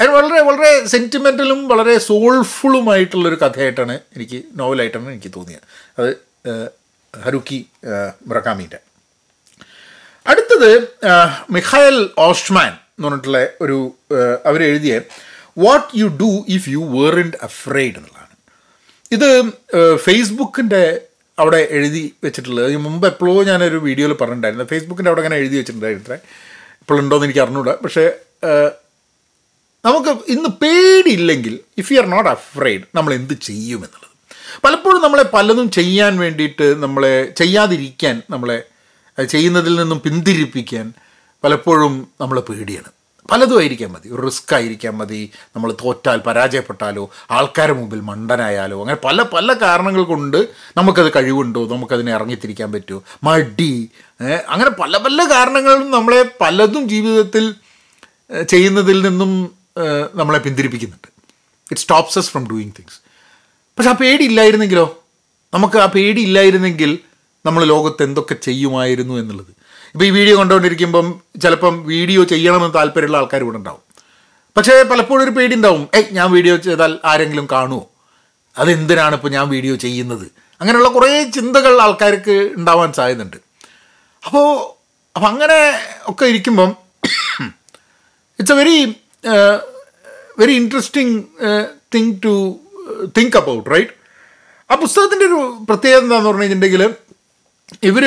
അത് വളരെ വളരെ സെന്റിമെന്റലും വളരെ സോൾഫുള്ളുമായിട്ടുള്ളൊരു കഥയായിട്ടാണ് എനിക്ക് നോവലായിട്ടാണ് എനിക്ക് തോന്നിയത്. അത് ഹരുക്കി മുറക്കാമീന്റെ അടുത്തത് മിഖായൽ ഓഷ്മാൻ. എന്ന് പറഞ്ഞിട്ടുള്ള ഒരു അവർ എഴുതിയ what you do if you weren't afraid എന്നുള്ളതാണ്. ഇത് ഫേസ്ബുക്കിന്റെ അവിടെ എഴുതി വെച്ചിട്ടുള്ളത്. മുമ്പ് എപ്പോഴോ ഞാനൊരു വീഡിയോയിൽ പറഞ്ഞിട്ടുണ്ടായിരുന്നു. ഫേസ്ബുക്കിന്റെ അവിടെ അങ്ങനെ എഴുതി വെച്ചിട്ടുണ്ടായിരുന്നു ഇപ്പോഴുണ്ടോയെന്ന് എനിക്ക് അറിഞ്ഞൂടാ. പക്ഷേ നമുക്ക് ഇന്ന് പേടിയില്ലെങ്കിൽ if you are not afraid നമ്മൾ എന്ത് ചെയ്യും എന്നുള്ളത്. പലപ്പോഴും നമ്മളെ പലതും ചെയ്യാൻ വേണ്ടിയിട്ട് നമ്മളെ ചെയ്യാതിരിക്കാൻ നമ്മളെ ചെയ്യുന്നതിൽ നിന്നും പിന്തിരിപ്പിക്കാൻ പലപ്പോഴും നമ്മൾ പേടിയാണ്. പലതും ആയിരിക്കാൻ മതി. ഒരു റിസ്ക് ആയിരിക്കാൻ മതി. നമ്മൾ തോറ്റാൽ പരാജയപ്പെട്ടാലോ ആൾക്കാരുടെ മുമ്പിൽ മണ്ടനായാലോ അങ്ങനെ പല പല കാരണങ്ങൾ കൊണ്ട് നമുക്കത് കഴിവുണ്ടോ? നമുക്കതിനെ ഇറങ്ങിത്തിരിക്കാൻ പറ്റുമോ? മടി. അങ്ങനെ പല പല കാരണങ്ങളും നമ്മളെ പലതും ജീവിതത്തിൽ ചെയ്യുന്നതിൽ നിന്നും നമ്മളെ പിന്തിരിപ്പിക്കുന്നുണ്ട്. It stops us from doing things പക്ഷെ ആ പേടി ഇല്ലായിരുന്നെങ്കിലോ? നമുക്ക് ആ പേടി ഇല്ലായിരുന്നെങ്കിൽ നമ്മൾ ലോകത്ത് എന്തൊക്കെ ചെയ്യുമായിരുന്നു എന്നുള്ളത്. ഇപ്പോൾ ഈ വീഡിയോ കണ്ടുകൊണ്ടിരിക്കുമ്പം ചിലപ്പം വീഡിയോ ചെയ്യണമെന്ന് താല്പര്യമുള്ള ആൾക്കാർ ഇവിടെ ഉണ്ടാവും. പക്ഷേ പലപ്പോഴും ഒരു പേടി ഉണ്ടാവും ഏയ് ഞാൻ വീഡിയോ ചെയ്താൽ ആരെങ്കിലും കാണുമോ അതെന്തിനാണ് ഇപ്പോൾ ഞാൻ വീഡിയോ ചെയ്യുന്നത്? അങ്ങനെയുള്ള കുറേ ചിന്തകൾ ആൾക്കാർക്ക് ഉണ്ടാവാൻ സാധ്യതയുണ്ട്. അപ്പോൾ അപ്പം അങ്ങനെ ഒക്കെ ഇരിക്കുമ്പം it's a very very interesting thing to think about right ആ പുസ്തകത്തിന്റെ ഒരു പ്രത്യേകത എന്താണെന്ന് പറഞ്ഞു കഴിഞ്ഞിട്ടുണ്ടെങ്കിൽ ഇവർ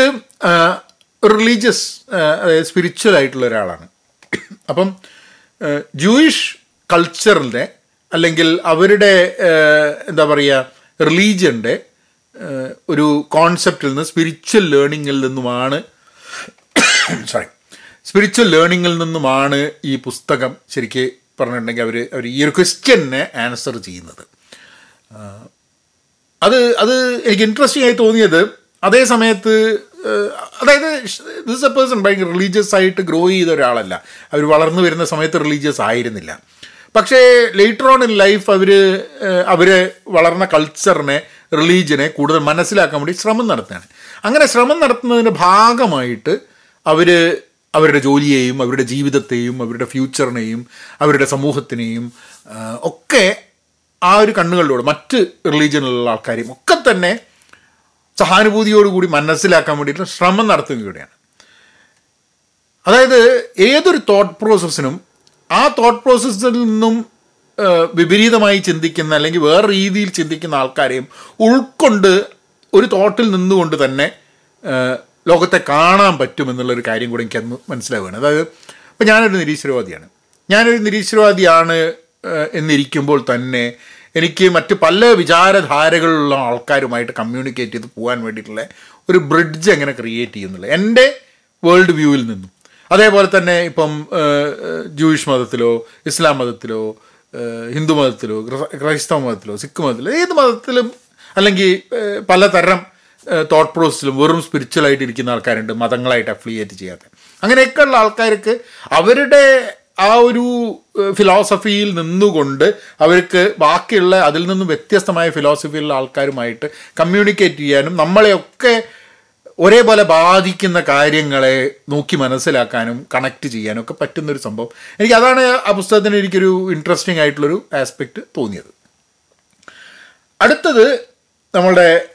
റിലീജിയസ് അതായത് സ്പിരിച്വൽ ആയിട്ടുള്ള ഒരാളാണ്. അപ്പം ജൂയിഷ് കൾച്ചറിന്റെ അല്ലെങ്കിൽ അവരുടെ എന്താ പറയുക റിലീജിയന്റെ ഒരു കോൺസെപ്റ്റിൽ നിന്ന് സ്പിരിച്വൽ ലേണിങ്ങിൽ നിന്നുമാണ് സോറി സ്പിരിച്വൽ ലേണിങ്ങിൽ നിന്നുമാണ് ഈ പുസ്തകം ശരിക്ക് പറഞ്ഞിട്ടുണ്ടെങ്കിൽ അവർ അവർ ഈ ഒരു ക്വസ്റ്റ്യനെ ആൻസർ ചെയ്യുന്നത്. അത് അത് എനിക്ക് ഇൻട്രസ്റ്റിംഗ് ആയി തോന്നിയത് അതേ സമയത്ത് അതായത് ദിസ് എ പേഴ്സൺ ഭയങ്കര റിലീജിയസ് ആയിട്ട് ഗ്രോ ചെയ്ത ഒരാളല്ല. അവർ വളർന്നു വരുന്ന സമയത്ത് റിലീജിയസ് ആയിരുന്നില്ല. പക്ഷേ ലേറ്റർ ഓൺ ഇൻ ലൈഫ് അവർ അവർ വളർന്ന കൾച്ചറിനെ റിലീജിയനെ കൂടുതൽ മനസ്സിലാക്കാൻ വേണ്ടി ശ്രമം നടത്തുകയാണ്. അങ്ങനെ ശ്രമം നടത്തുന്നതിന്റെ ഭാഗമായിട്ട് അവർ അവരുടെ ജോലിയെയും അവരുടെ ജീവിതത്തെയും അവരുടെ ഫ്യൂച്ചറിനെയും അവരുടെ സമൂഹത്തിനെയും ഒക്കെ ആ ഒരു കണ്ണുകളിലൂടെ മറ്റ് റിലീജിയനിലുള്ള ആൾക്കാരെയും ഒക്കെ തന്നെ സഹാനുഭൂതിയോടുകൂടി മനസ്സിലാക്കാൻ വേണ്ടിയിട്ടുള്ള ശ്രമം നടത്തുകയാണ് അതായത് ഏതൊരു തോട്ട് പ്രോസസ്സിനും ആ തോട്ട് പ്രോസസ്സിൽ നിന്നും വിപരീതമായി ചിന്തിക്കുന്ന അല്ലെങ്കിൽ വേറെ രീതിയിൽ ചിന്തിക്കുന്ന ആൾക്കാരെയും ഉൾക്കൊണ്ട് ഒരു തോട്ടിൽ നിന്നുകൊണ്ട് തന്നെ ലോകത്തെ കാണാൻ പറ്റുമെന്നുള്ളൊരു കാര്യം കൂടെ എനിക്ക് അന്ന് മനസ്സിലാവുകയാണ്. അതായത് ഇപ്പം ഞാനൊരു നിരീശ്വരവാദിയാണ്. ഞാനൊരു നിരീശ്വരവാദിയാണ് എന്നിരിക്കുമ്പോൾ തന്നെ എനിക്ക് മറ്റ് പല വിചാരധാരകളുള്ള ആൾക്കാരുമായിട്ട് കമ്മ്യൂണിക്കേറ്റ് ചെയ്ത് പോകാൻ വേണ്ടിയിട്ടുള്ള ഒരു ബ്രിഡ്ജ് എങ്ങനെ ക്രിയേറ്റ് ചെയ്യുന്നുള്ളത്. എന്റെ വേൾഡ് വ്യൂവിൽ നിന്നും. അതേപോലെ തന്നെ ഇപ്പം ജൂയിഷ് മതത്തിലോ ഇസ്ലാം മതത്തിലോ ഹിന്ദു മതത്തിലോ ക്രിസ്ത- ക്രൈസ്തവ മതത്തിലോ സിഖ് മതത്തിലോ ഏത് മതത്തിലും അല്ലെങ്കിൽ പലതരം തോട്ട് പ്രോസസ്സിലും വെറും സ്പിരിച്വലായിട്ട് ഇരിക്കുന്ന ആൾക്കാരുണ്ട് മതങ്ങളായിട്ട് അഫിലിയേറ്റ് ചെയ്യാത്ത. അങ്ങനെയൊക്കെയുള്ള ആൾക്കാർക്ക് അവരുടെ ആ ഒരു ഫിലോസഫിയിൽ നിന്നുകൊണ്ട് അവർക്ക് ബാക്കിയുള്ള അതിൽ നിന്നും വ്യത്യസ്തമായ ഫിലോസഫിയിലുള്ള ആൾക്കാരുമായിട്ട് കമ്മ്യൂണിക്കേറ്റ് ചെയ്യാനും നമ്മളെയൊക്കെ ഒരേപോലെ ബാധിക്കുന്ന കാര്യങ്ങളെ നോക്കി മനസ്സിലാക്കാനും കണക്ട് ചെയ്യാനും ഒക്കെ പറ്റുന്നൊരു സംഭവം. എനിക്ക് അതാണ് ആ പുസ്തകത്തിന് എനിക്കൊരു ഇൻട്രസ്റ്റിംഗ് ആയിട്ടുള്ളൊരു ആസ്പെക്റ്റ് തോന്നിയത്. അടുത്തത് നമ്മളുടെ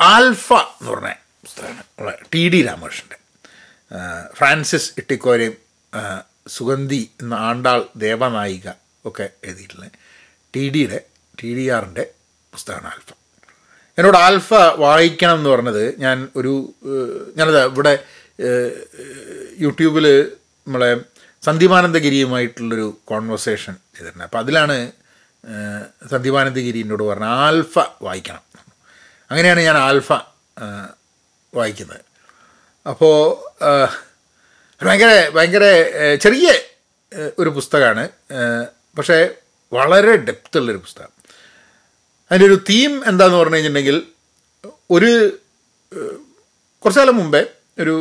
ആൽഫ എന്ന് പറഞ്ഞ പുസ്തകമാണ്. ടി ഡി രാമകൃഷ്ണന്റെ ഫ്രാൻസിസ് ഇട്ടിക്കോരെയും സുഗന്ധി എന്ന ആണ്ടാൾ ദേവനായിക ഒക്കെ എഴുതിയിട്ടുള്ളത് ടി ഡിയുടെ ടി ഡി ആറിന്റെ പുസ്തകമാണ് ആൽഫ. എന്നോട് ആൽഫ വായിക്കണം എന്ന് പറഞ്ഞത് ഞാൻ ഒരു ഞാനത് ഇവിടെ യൂട്യൂബിൽ നമ്മളെ സന്ദീപാനന്ദഗിരിയുമായിട്ടുള്ളൊരു കോൺവെർസേഷൻ ചെയ്തിട്ടുണ്ട്. അപ്പോൾ അതിലാണ് സന്ദീപാനന്ദഗിരി എന്നോട് പറഞ്ഞത് ആൽഫ വായിക്കണം. അങ്ങനെയാണ് ഞാൻ ആൽഫ വായിക്കുന്നത്. അപ്പോൾ ഭയങ്കര ഭയങ്കര ചെറിയ ഒരു പുസ്തകമാണ്. പക്ഷേ വളരെ ഡെപ്തുള്ളൊരു പുസ്തകം. അതിന്റെ ഒരു തീം എന്താന്ന് പറഞ്ഞു കഴിഞ്ഞിട്ടുണ്ടെങ്കിൽ ഒരു കുറച്ച് കാലം മുമ്പേ ഒരു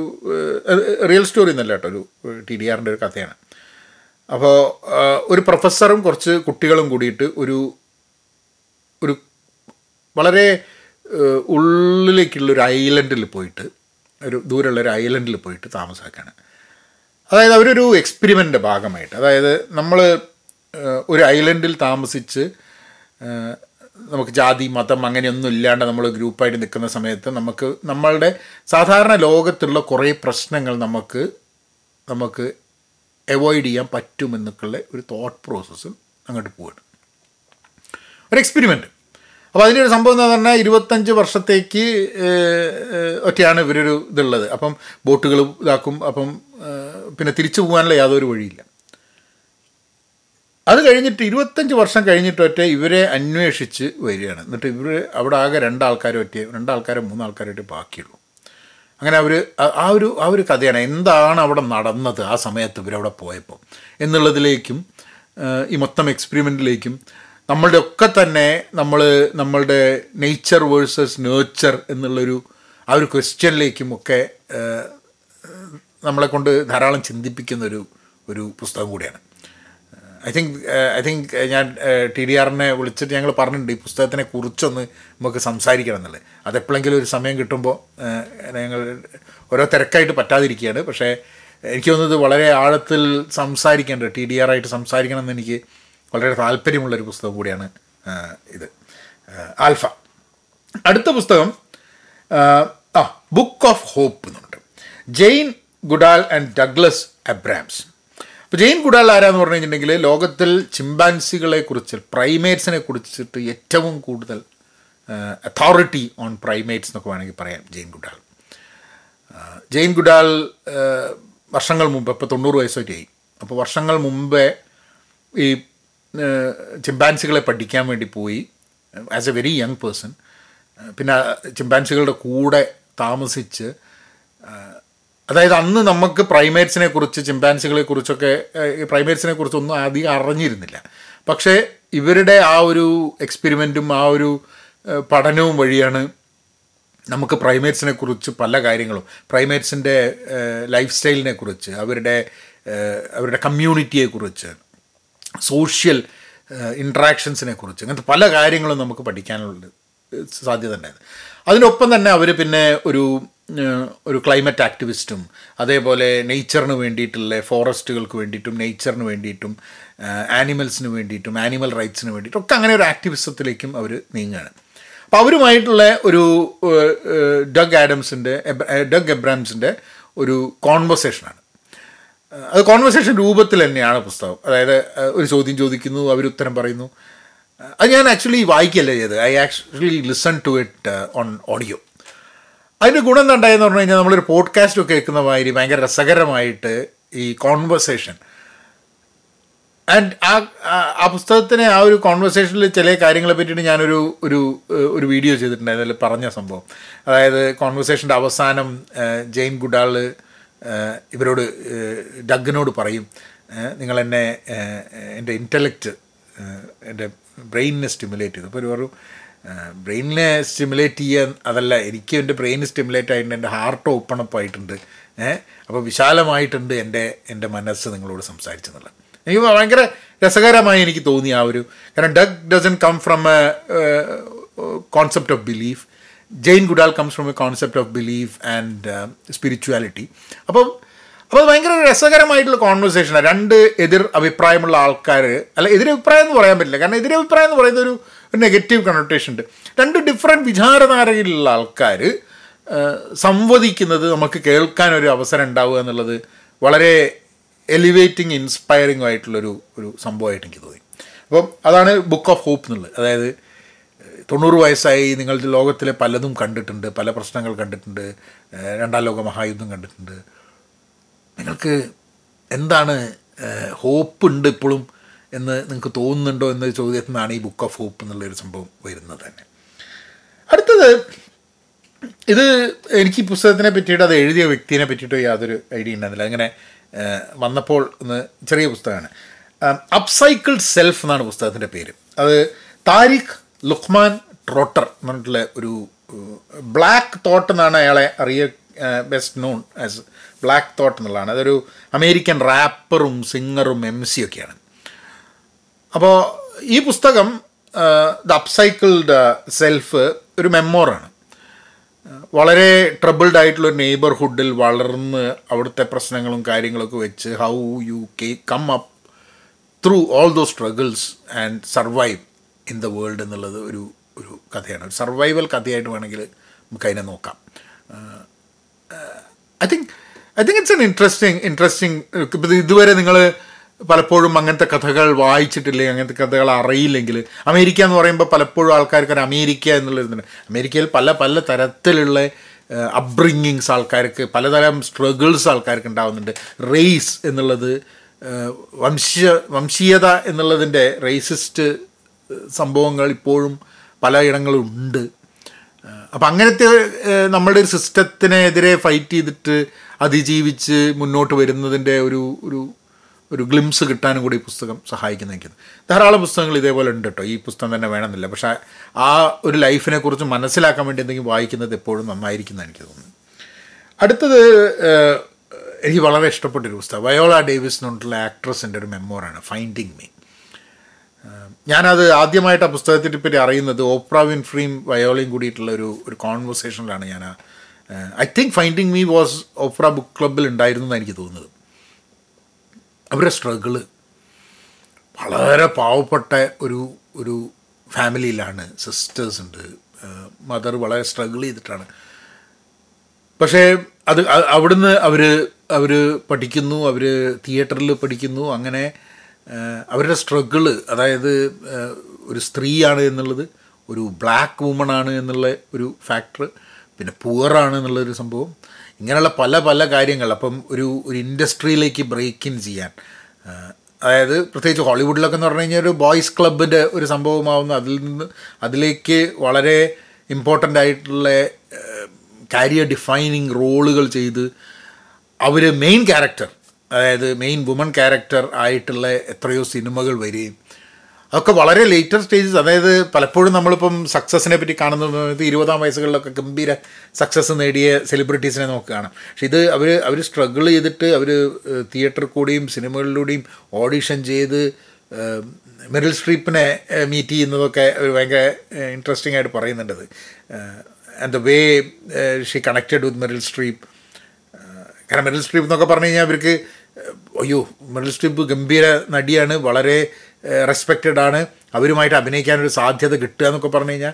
റിയൽ സ്റ്റോറി എന്നല്ല കേട്ടോ ഒരു ടി ഡി ആറിന്റെ ഒരു കഥയാണ്. അപ്പോൾ ഒരു പ്രൊഫസറും കുറച്ച് കുട്ടികളും കൂടിയിട്ട് ഒരു ഒരു വളരെ ഉള്ളിലേക്കുള്ള ഒരു ഐലൻഡിൽ പോയിട്ട് ഒരു ദൂരെയുള്ള ഒരു ഐലൻഡിൽ പോയിട്ട് താമസാക്കാണ്. അതായത് അവരൊരു എക്സ്പെരിമെന്റിന്റെ ഭാഗമായിട്ട്. അതായത് നമ്മൾ ഒരു ഐലൻഡിൽ താമസിച്ച് നമുക്ക് ജാതി മതം അങ്ങനെയൊന്നും ഇല്ലാണ്ട് നമ്മൾ ഗ്രൂപ്പായിട്ട് നിൽക്കുന്ന സമയത്ത് നമുക്ക് നമ്മളുടെ സാധാരണ ലോകത്തുള്ള കുറേ പ്രശ്നങ്ങൾ നമുക്ക് നമുക്ക് അവോയ്ഡ് ചെയ്യാൻ പറ്റുമെന്നൊക്കെയുള്ള ഒരു തോട്ട് പ്രോസസ്സ് അങ്ങോട്ട് പോവുകയാണ് ഒരു എക്സ്പെരിമെന്റ് അപ്പോൾ അതിന്റെ ഒരു സംഭവം എന്ന് പറഞ്ഞാൽ ഇരുപത്തഞ്ച് വർഷത്തേക്ക് ഒറ്റയാണ് ഇവരൊരു ഇതുള്ളത്. അപ്പം ബോട്ടുകൾ ഇതാക്കും അപ്പം പിന്നെ തിരിച്ചു പോകാനുള്ള യാതൊരു വഴിയില്ല. അത് കഴിഞ്ഞിട്ട് ഇരുപത്തഞ്ച് വർഷം കഴിഞ്ഞിട്ടൊറ്റ ഇവരെ അന്വേഷിച്ച് വരികയാണ്. എന്നിട്ട് ഇവർ അവിടെ ആകെ രണ്ടാൾക്കാരെ ഒറ്റ രണ്ടാൾക്കാരോ മൂന്നാൾക്കാരോ ഒറ്റ ബാക്കിയുള്ളൂ. അങ്ങനെ അവർ ആ ഒരു ആ ഒരു കഥയാണ് എന്താണ് അവിടെ നടന്നത് ആ സമയത്ത് ഇവരവിടെ പോയപ്പോൾ എന്നുള്ളതിലേക്കും ഈ മൊത്തം എക്സ്പെരിമെന്റിലേക്കും നമ്മളുടെ ഒക്കെ തന്നെ നമ്മൾ നമ്മളുടെ നേച്ചർ വേഴ്സസ് നേച്ചർ എന്നുള്ളൊരു ആ ഒരു ക്വസ്റ്റ്യനിലേക്കും ഒക്കെ നമ്മളെ കൊണ്ട് ധാരാളം ചിന്തിപ്പിക്കുന്ന ഒരു ഒരു പുസ്തകം കൂടിയാണ്. ഐ തിങ്ക് ഐ തിങ്ക് ഞാൻ ടി ഡി ആറിനെ വിളിച്ചിട്ട് ഞങ്ങൾ പറഞ്ഞിട്ടുണ്ട് ഈ പുസ്തകത്തിനെ കുറിച്ചൊന്ന് നമുക്ക് സംസാരിക്കണം എന്നുള്ളത്. അതെപ്പോഴെങ്കിലും ഒരു സമയം കിട്ടുമ്പോൾ ഞങ്ങൾ ഓരോ തിരക്കായിട്ട് പറ്റാതിരിക്കുകയാണ്. പക്ഷേ എനിക്ക് തോന്നുന്നത് വളരെ ആഴത്തിൽ സംസാരിക്കേണ്ടത് ടി ഡി ആറായിട്ട് സംസാരിക്കണം എന്ന് എനിക്ക് വളരെ താല്പര്യമുള്ളൊരു പുസ്തകം കൂടിയാണ് ഇത്. ആൽഫ. അടുത്ത പുസ്തകം ആ, ബുക്ക് ഓഫ് ഹോപ്പ് എന്നുണ്ട്. Jane Goodall and Douglas Abrams. അപ്പോൾ ജെയിൻ ഗുഡാൽ ആരാന്ന് പറഞ്ഞു കഴിഞ്ഞിട്ടുണ്ടെങ്കിൽ ലോകത്തിൽ ചിമ്പാൻസികളെ കുറിച്ച് പ്രൈമേറ്റ്സിനെ കുറിച്ചിട്ട് ഏറ്റവും കൂടുതൽ അതോറിറ്റി ഓൺ പ്രൈമേറ്റ്സ് എന്നൊക്കെ വേണമെങ്കിൽ പറയാം ജെയിൻ ഗുഡാൽ. ജെയിൻ ഗുഡാൽ വർഷങ്ങൾ മുമ്പ് ഇപ്പോൾ തൊണ്ണൂറ് വയസ്സൊക്കെയായി അപ്പോൾ വർഷങ്ങൾ മുമ്പേ ഈ ചിമ്പാൻസികളെ പഠിക്കാൻ വേണ്ടി പോയി as a very young person പിന്നെ ചിമ്പാൻസികളുടെ കൂടെ താമസിച്ച് അതായത് അന്ന് നമുക്ക് പ്രൈമേറ്റ്സിനെ കുറിച്ച് ചിമ്പാൻസികളെ കുറിച്ചൊക്കെ പ്രൈമേറ്റ്സിനെ കുറിച്ചൊന്നും അധികം അറിഞ്ഞിരുന്നില്ല. പക്ഷേ ഇവരുടെ ആ ഒരു എക്സ്പെരിമെന്റും ആ ഒരു പഠനവും വഴിയാണ് നമുക്ക് പ്രൈമേറ്റ്സിനെ കുറിച്ച് പല കാര്യങ്ങളും പ്രൈമേറ്റ്സിന്റെ ലൈഫ് സ്റ്റൈലിനെ കുറിച്ച് അവരുടെ അവരുടെ കമ്മ്യൂണിറ്റിയെ കുറിച്ച് സോഷ്യൽ ഇൻട്രാക്ഷൻസിനെ കുറിച്ച്. അങ്ങനത്തെ പല കാര്യങ്ങളും നമുക്ക് പഠിക്കാനുള്ള സാധ്യത ഉണ്ടായത് അതിനൊപ്പം തന്നെ അവർ പിന്നെ ഒരു ഒരു ക്ലൈമറ്റ് ആക്ടിവിസ്റ്റും അതേപോലെ നേച്ചറിന് വേണ്ടിയിട്ടുള്ള ഫോറസ്റ്റുകൾക്ക് വേണ്ടിയിട്ടും നേച്ചറിന് വേണ്ടിയിട്ടും ആനിമൽസിന് വേണ്ടിയിട്ടും ആനിമൽ റൈറ്റ്സിന് വേണ്ടിയിട്ടും ഒക്കെ അങ്ങനെ ഒരു ആക്ടിവിസത്തിലേക്കും അവർ നീങ്ങുകയാണ് അപ്പോൾ അവരുമായിട്ടുള്ള ഒരു ഡഗ് ആഡംസിന്റെ ഡഗ് എബ്രാംസിന്റെ ഒരു കോൺവെർസേഷനാണ് അത് കോൺവെർസേഷൻ രൂപത്തിൽ തന്നെയാണ് പുസ്തകം. അതായത് ഒരു ചോദ്യം ചോദിക്കുന്നു അവർ ഉത്തരം പറയുന്നു. അത് ഞാൻ ആക്ച്വലി വായിക്കല്ല ചെയ്ത് I actually listen to it on audio അതിന്റെ ഗുണം എന്താ ഉണ്ടായെന്ന് പറഞ്ഞു കഴിഞ്ഞാൽ നമ്മളൊരു പോഡ്കാസ്റ്റ് ഒക്കെ കേൾക്കുന്ന മാതിരി ഭയങ്കര രസകരമായിട്ട് ഈ കോൺവെർസേഷൻ ആൻഡ് ആ ആ- പുസ്തകത്തിന് ആ ഒരു കോൺവെർസേഷനിൽ ചില കാര്യങ്ങളെ പറ്റിയിട്ട് ഞാനൊരു ഒരു ഒരു വീഡിയോ ചെയ്തിട്ടുണ്ടായിരുന്നു. അതിൽ പറഞ്ഞ സംഭവം. അതായത് കോൺവെർസേഷന്റെ അവസാനം ജെയിൻ ഗുഡാൾ ഇവരോട് ഡഗ്ഗിനോട് പറയും നിങ്ങൾ എന്നെ എന്റെ ഇന്റലക്റ്റ് എന്റെ ബ്രെയിനിനെ സ്റ്റിമുലേറ്റ് ചെയ്തു. അപ്പോൾ ഒരു പറഞ്ഞു ബ്രെയിനിനെ സ്റ്റിമുലേറ്റ് ചെയ്യാൻ അതല്ല എനിക്ക് എന്റെ ബ്രെയിൻ സ്റ്റിമുലേറ്റ് ആയിട്ടുണ്ട് എന്റെ ഹാർട്ട് ഓപ്പൺ അപ്പ് ആയിട്ടുണ്ട് അപ്പോൾ വിശാലമായിട്ടുണ്ട് എന്റെ എന്റെ മനസ്സ് നിങ്ങളോട് സംസാരിച്ചെന്നുള്ളത്. എനിക്ക് ഭയങ്കര രസകരമായി എനിക്ക് തോന്നി ആ ഒരു കാരണം Doug doesn't come from a concept of belief Jane Goodall comes from a concept of belief and spirituality അപ്പം അപ്പോൾ അത് ഭയങ്കര രസകരമായിട്ടുള്ള കോൺവെർസേഷനാണ് രണ്ട് എതിർ അഭിപ്രായമുള്ള ആൾക്കാർ അല്ല എതിരഭിപ്രായം എന്ന് പറയാൻ പറ്റില്ല. കാരണം എതിരഭിപ്രായം എന്ന് പറയുന്ന ഒരു നെഗറ്റീവ് കണോട്ടേഷൻ ഉണ്ട്. രണ്ട് ഡിഫറെന്റ് വിചാരധാരയിലുള്ള ആൾക്കാർ സംവദിക്കുന്നത് നമുക്ക് കേൾക്കാൻ ഒരു അവസരം ഉണ്ടാവുക എന്നുള്ളത് വളരെ എലിവേറ്റിംഗ് ഇൻസ്പയറിംഗ് ആയിട്ടുള്ളൊരു ഒരു സംഭവമായിട്ട് എനിക്ക് തോന്നി. അപ്പം അതാണ് ബുക്ക് ഓഫ് ഹോപ്പ് എന്നുള്ളത്. അതായത് തൊണ്ണൂറ് വയസ്സായി നിങ്ങൾ ലോകത്തിലെ പലതും കണ്ടിട്ടുണ്ട് പല പ്രശ്നങ്ങൾ കണ്ടിട്ടുണ്ട് രണ്ടാം ലോക മഹായുദ്ധം കണ്ടിട്ടുണ്ട്. നിങ്ങൾക്ക് എന്താണ് ഹോപ്പ് ഉണ്ട് ഇപ്പോഴും എന്ന് നിങ്ങൾക്ക് തോന്നുന്നുണ്ടോ എന്ന ചോദ്യത്തിൽ നിന്നാണ് ഈ ബുക്ക് ഓഫ് ഹോപ്പ് എന്നുള്ളൊരു സംഭവം വരുന്നത് തന്നെ. അടുത്തത് ഇത് എനിക്ക് ഈ പുസ്തകത്തിനെ പറ്റിയിട്ട് അത് എഴുതിയ വ്യക്തിയെ പറ്റിയിട്ടോ യാതൊരു ഐഡിയ ഉണ്ടായിരുന്നില്ല. അങ്ങനെ വന്നപ്പോൾ ഒന്ന് ചെറിയ പുസ്തകമാണ്. അപ്സൈക്കിൾഡ് സെൽഫ് എന്നാണ് പുസ്തകത്തിന്റെ പേര്. അത് താരിഖ് ലുഖ്മാൻ ട്രോട്ടർ എന്ന് പറഞ്ഞിട്ടുള്ള ഒരു ബ്ലാക്ക് തോട്ട് എന്നാണ് അയാളെ അറിയ best known as Black Thought എന്നുള്ളതാണ്. അതൊരു അമേരിക്കൻ റാപ്പറും സിംഗറും എം സി ഒക്കെയാണ്. അപ്പോൾ ഈ പുസ്തകം ദ അപ്സൈക്കിൾഡ് സെൽഫ് ഒരു മെമ്മോറാണ്. വളരെ ട്രബിൾഡ് ആയിട്ടുള്ള നെയ്ബർഹുഡിൽ വളർന്ന് അവിടുത്തെ പ്രശ്നങ്ങളും കാര്യങ്ങളൊക്കെ വെച്ച് how you can come up through all those struggles and survive in the world എന്നുള്ളത് ഒരു ഒരു കഥയാണ്. ഒരു സർവൈവൽ കഥയായിട്ട് വേണമെങ്കിൽ നമുക്ക് അതിനെ നോക്കാം. I think I think it's an interesting interesting ഇതുവരെ നിങ്ങൾ പലപ്പോഴും അങ്ങനത്തെ കഥകൾ വായിച്ചിട്ടില്ലെങ്കിൽ അങ്ങനത്തെ കഥകൾ അറിയില്ലെങ്കിൽ അമേരിക്ക എന്ന് പറയുമ്പോൾ പലപ്പോഴും ആൾക്കാർക്ക് ഒരു അമേരിക്ക എന്നുള്ളൊരു അമേരിക്കയിൽ പല പല തരത്തിലുള്ള അപ്ബ്രിങ്ങിങ്സ് ആൾക്കാർക്ക് പലതരം സ്ട്രഗിൾസ് ആൾക്കാർക്ക് ഉണ്ടാവുന്നുണ്ട്. റേസ് എന്നുള്ളത് വംശീയ വംശീയത എന്നുള്ളതിന്റെ റേസിസ്റ്റ് സംഭവങ്ങൾ ഇപ്പോഴും പലയിടങ്ങളും ഉണ്ട്. അപ്പം അങ്ങനത്തെ നമ്മുടെ ഒരു സിസ്റ്റത്തിനെതിരെ ഫൈറ്റ് ചെയ്തിട്ട് അതിജീവിച്ച് മുന്നോട്ട് വരുന്നതിന്റെ ഒരു ഒരു ഒരു ഗ്ലിംസ് കിട്ടാനും കൂടി ഈ പുസ്തകം സഹായിക്കുന്ന എനിക്ക് ധാരാളം പുസ്തകങ്ങൾ ഇതേപോലെ ഉണ്ട് കേട്ടോ ഈ പുസ്തകം തന്നെ വേണമെന്നില്ല. പക്ഷേ ആ ഒരു ലൈഫിനെക്കുറിച്ച് മനസ്സിലാക്കാൻ വേണ്ടി എന്തെങ്കിലും വായിക്കുന്നത് എപ്പോഴും നന്നായിരിക്കും എനിക്ക് തോന്നുന്നു. അടുത്തത് എനിക്ക് വളരെ ഇഷ്ടപ്പെട്ടൊരു പുസ്തകം. വയോള എന്നുള്ള ആക്ട്രസിന്റെ ഒരു മെമ്മോറാണ് ഫൈൻഡിങ് മീ ഞാനത് ആദ്യമായിട്ട് ആ പുസ്തകത്തിനെ പറ്റി അറിയുന്നത് ഓപ്ര വിൻഫ്രീം വയോളയും കൂടിയിട്ടുള്ള ഒരു ഒരു കോൺവെർസേഷനിലാണ് ഞാൻ I think Finding Me was Oprah book ക്ലബിൽ ഉണ്ടായിരുന്നു എന്നാണ് എനിക്ക് തോന്നുന്നത്. അവരുടെ സ്ട്രഗിൾ വളരെ പാവപ്പെട്ട ഒരു ഒരു ഫാമിലിയിലാണ് സിസ്റ്റേഴ്സ് ഉണ്ട്. മദർ വളരെ സ്ട്രഗിൾ ചെയ്തിട്ടാണ്. പക്ഷേ അത് അവിടുന്ന് അവർ അവർ പഠിക്കുന്നു അവർ തിയേറ്ററിൽ പഠിക്കുന്നു അങ്ങനെ അവരുടെ സ്ട്രഗിൾ അതായത് ഒരു സ്ത്രീയാണ് എന്നുള്ളത് ഒരു ബ്ലാക്ക് വുമൺ ആണ് എന്നുള്ള ഒരു ഫാക്ടർ പിന്നെ പുവറാണ് എന്നുള്ളൊരു സംഭവം. ഇങ്ങനെയുള്ള പല പല കാര്യങ്ങൾ അപ്പം ഒരു ഒരു ഇൻഡസ്ട്രിയിലേക്ക് ബ്രേക്ക് ഇൻ ചെയ്യാൻ. അതായത് പ്രത്യേകിച്ച് ഹോളിവുഡിലൊക്കെ എന്ന് പറഞ്ഞു കഴിഞ്ഞാൽ ഒരു ബോയ്സ് ക്ലബിന്റെ ഒരു സംഭവമാവുന്നു. അതിൽ നിന്ന് അതിലേക്ക് വളരെ ഇമ്പോർട്ടന്റ് ആയിട്ടുള്ള കാരിയർ ഡിഫൈനിങ് റോളുകൾ ചെയ്ത് അവർ മെയിൻ ക്യാരക്ടർ അതായത് മെയിൻ വുമൺ ക്യാരക്ടർ ആയിട്ടുള്ള എത്രയോ സിനിമകൾ വരികയും അതൊക്കെ വളരെ ലേറ്റർ സ്റ്റേജസ് അതായത് പലപ്പോഴും നമ്മളിപ്പം സക്സസിനെ പറ്റി കാണുന്ന സമയത്ത് ഇരുപതാം വയസ്സുകളിലൊക്കെ ഗംഭീര സക്സസ് നേടിയ സെലിബ്രിറ്റീസിനെ നമുക്ക് കാണാം. പക്ഷെ ഇത് അവർ അവർ സ്ട്രഗിൾ ചെയ്തിട്ട് അവർ തിയേറ്ററിൽ കൂടിയും സിനിമകളിലൂടെയും ഓഡിഷൻ ചെയ്ത് മെറിൽ സ്ട്രീപ്പിനെ മീറ്റ് ചെയ്യുന്നതൊക്കെ ഒരു ഭയങ്കര ഇൻട്രസ്റ്റിംഗ് ആയിട്ട് പറയുന്നുണ്ടത് and the way she connected with Meryl Streep കാരണം മെറിൽ സ്ട്രീപ്പ് എന്നൊക്കെ പറഞ്ഞു കഴിഞ്ഞാൽ അവർക്ക് അയ്യോ മെറിൽ സ്ട്രീപ്പ് ഗംഭീര നടിയാണ് വളരെ റെസ്പെക്റ്റഡ് ആണ്. അവരുമായിട്ട് അഭിനയിക്കാനൊരു സാധ്യത കിട്ടുക എന്നൊക്കെ പറഞ്ഞു കഴിഞ്ഞാൽ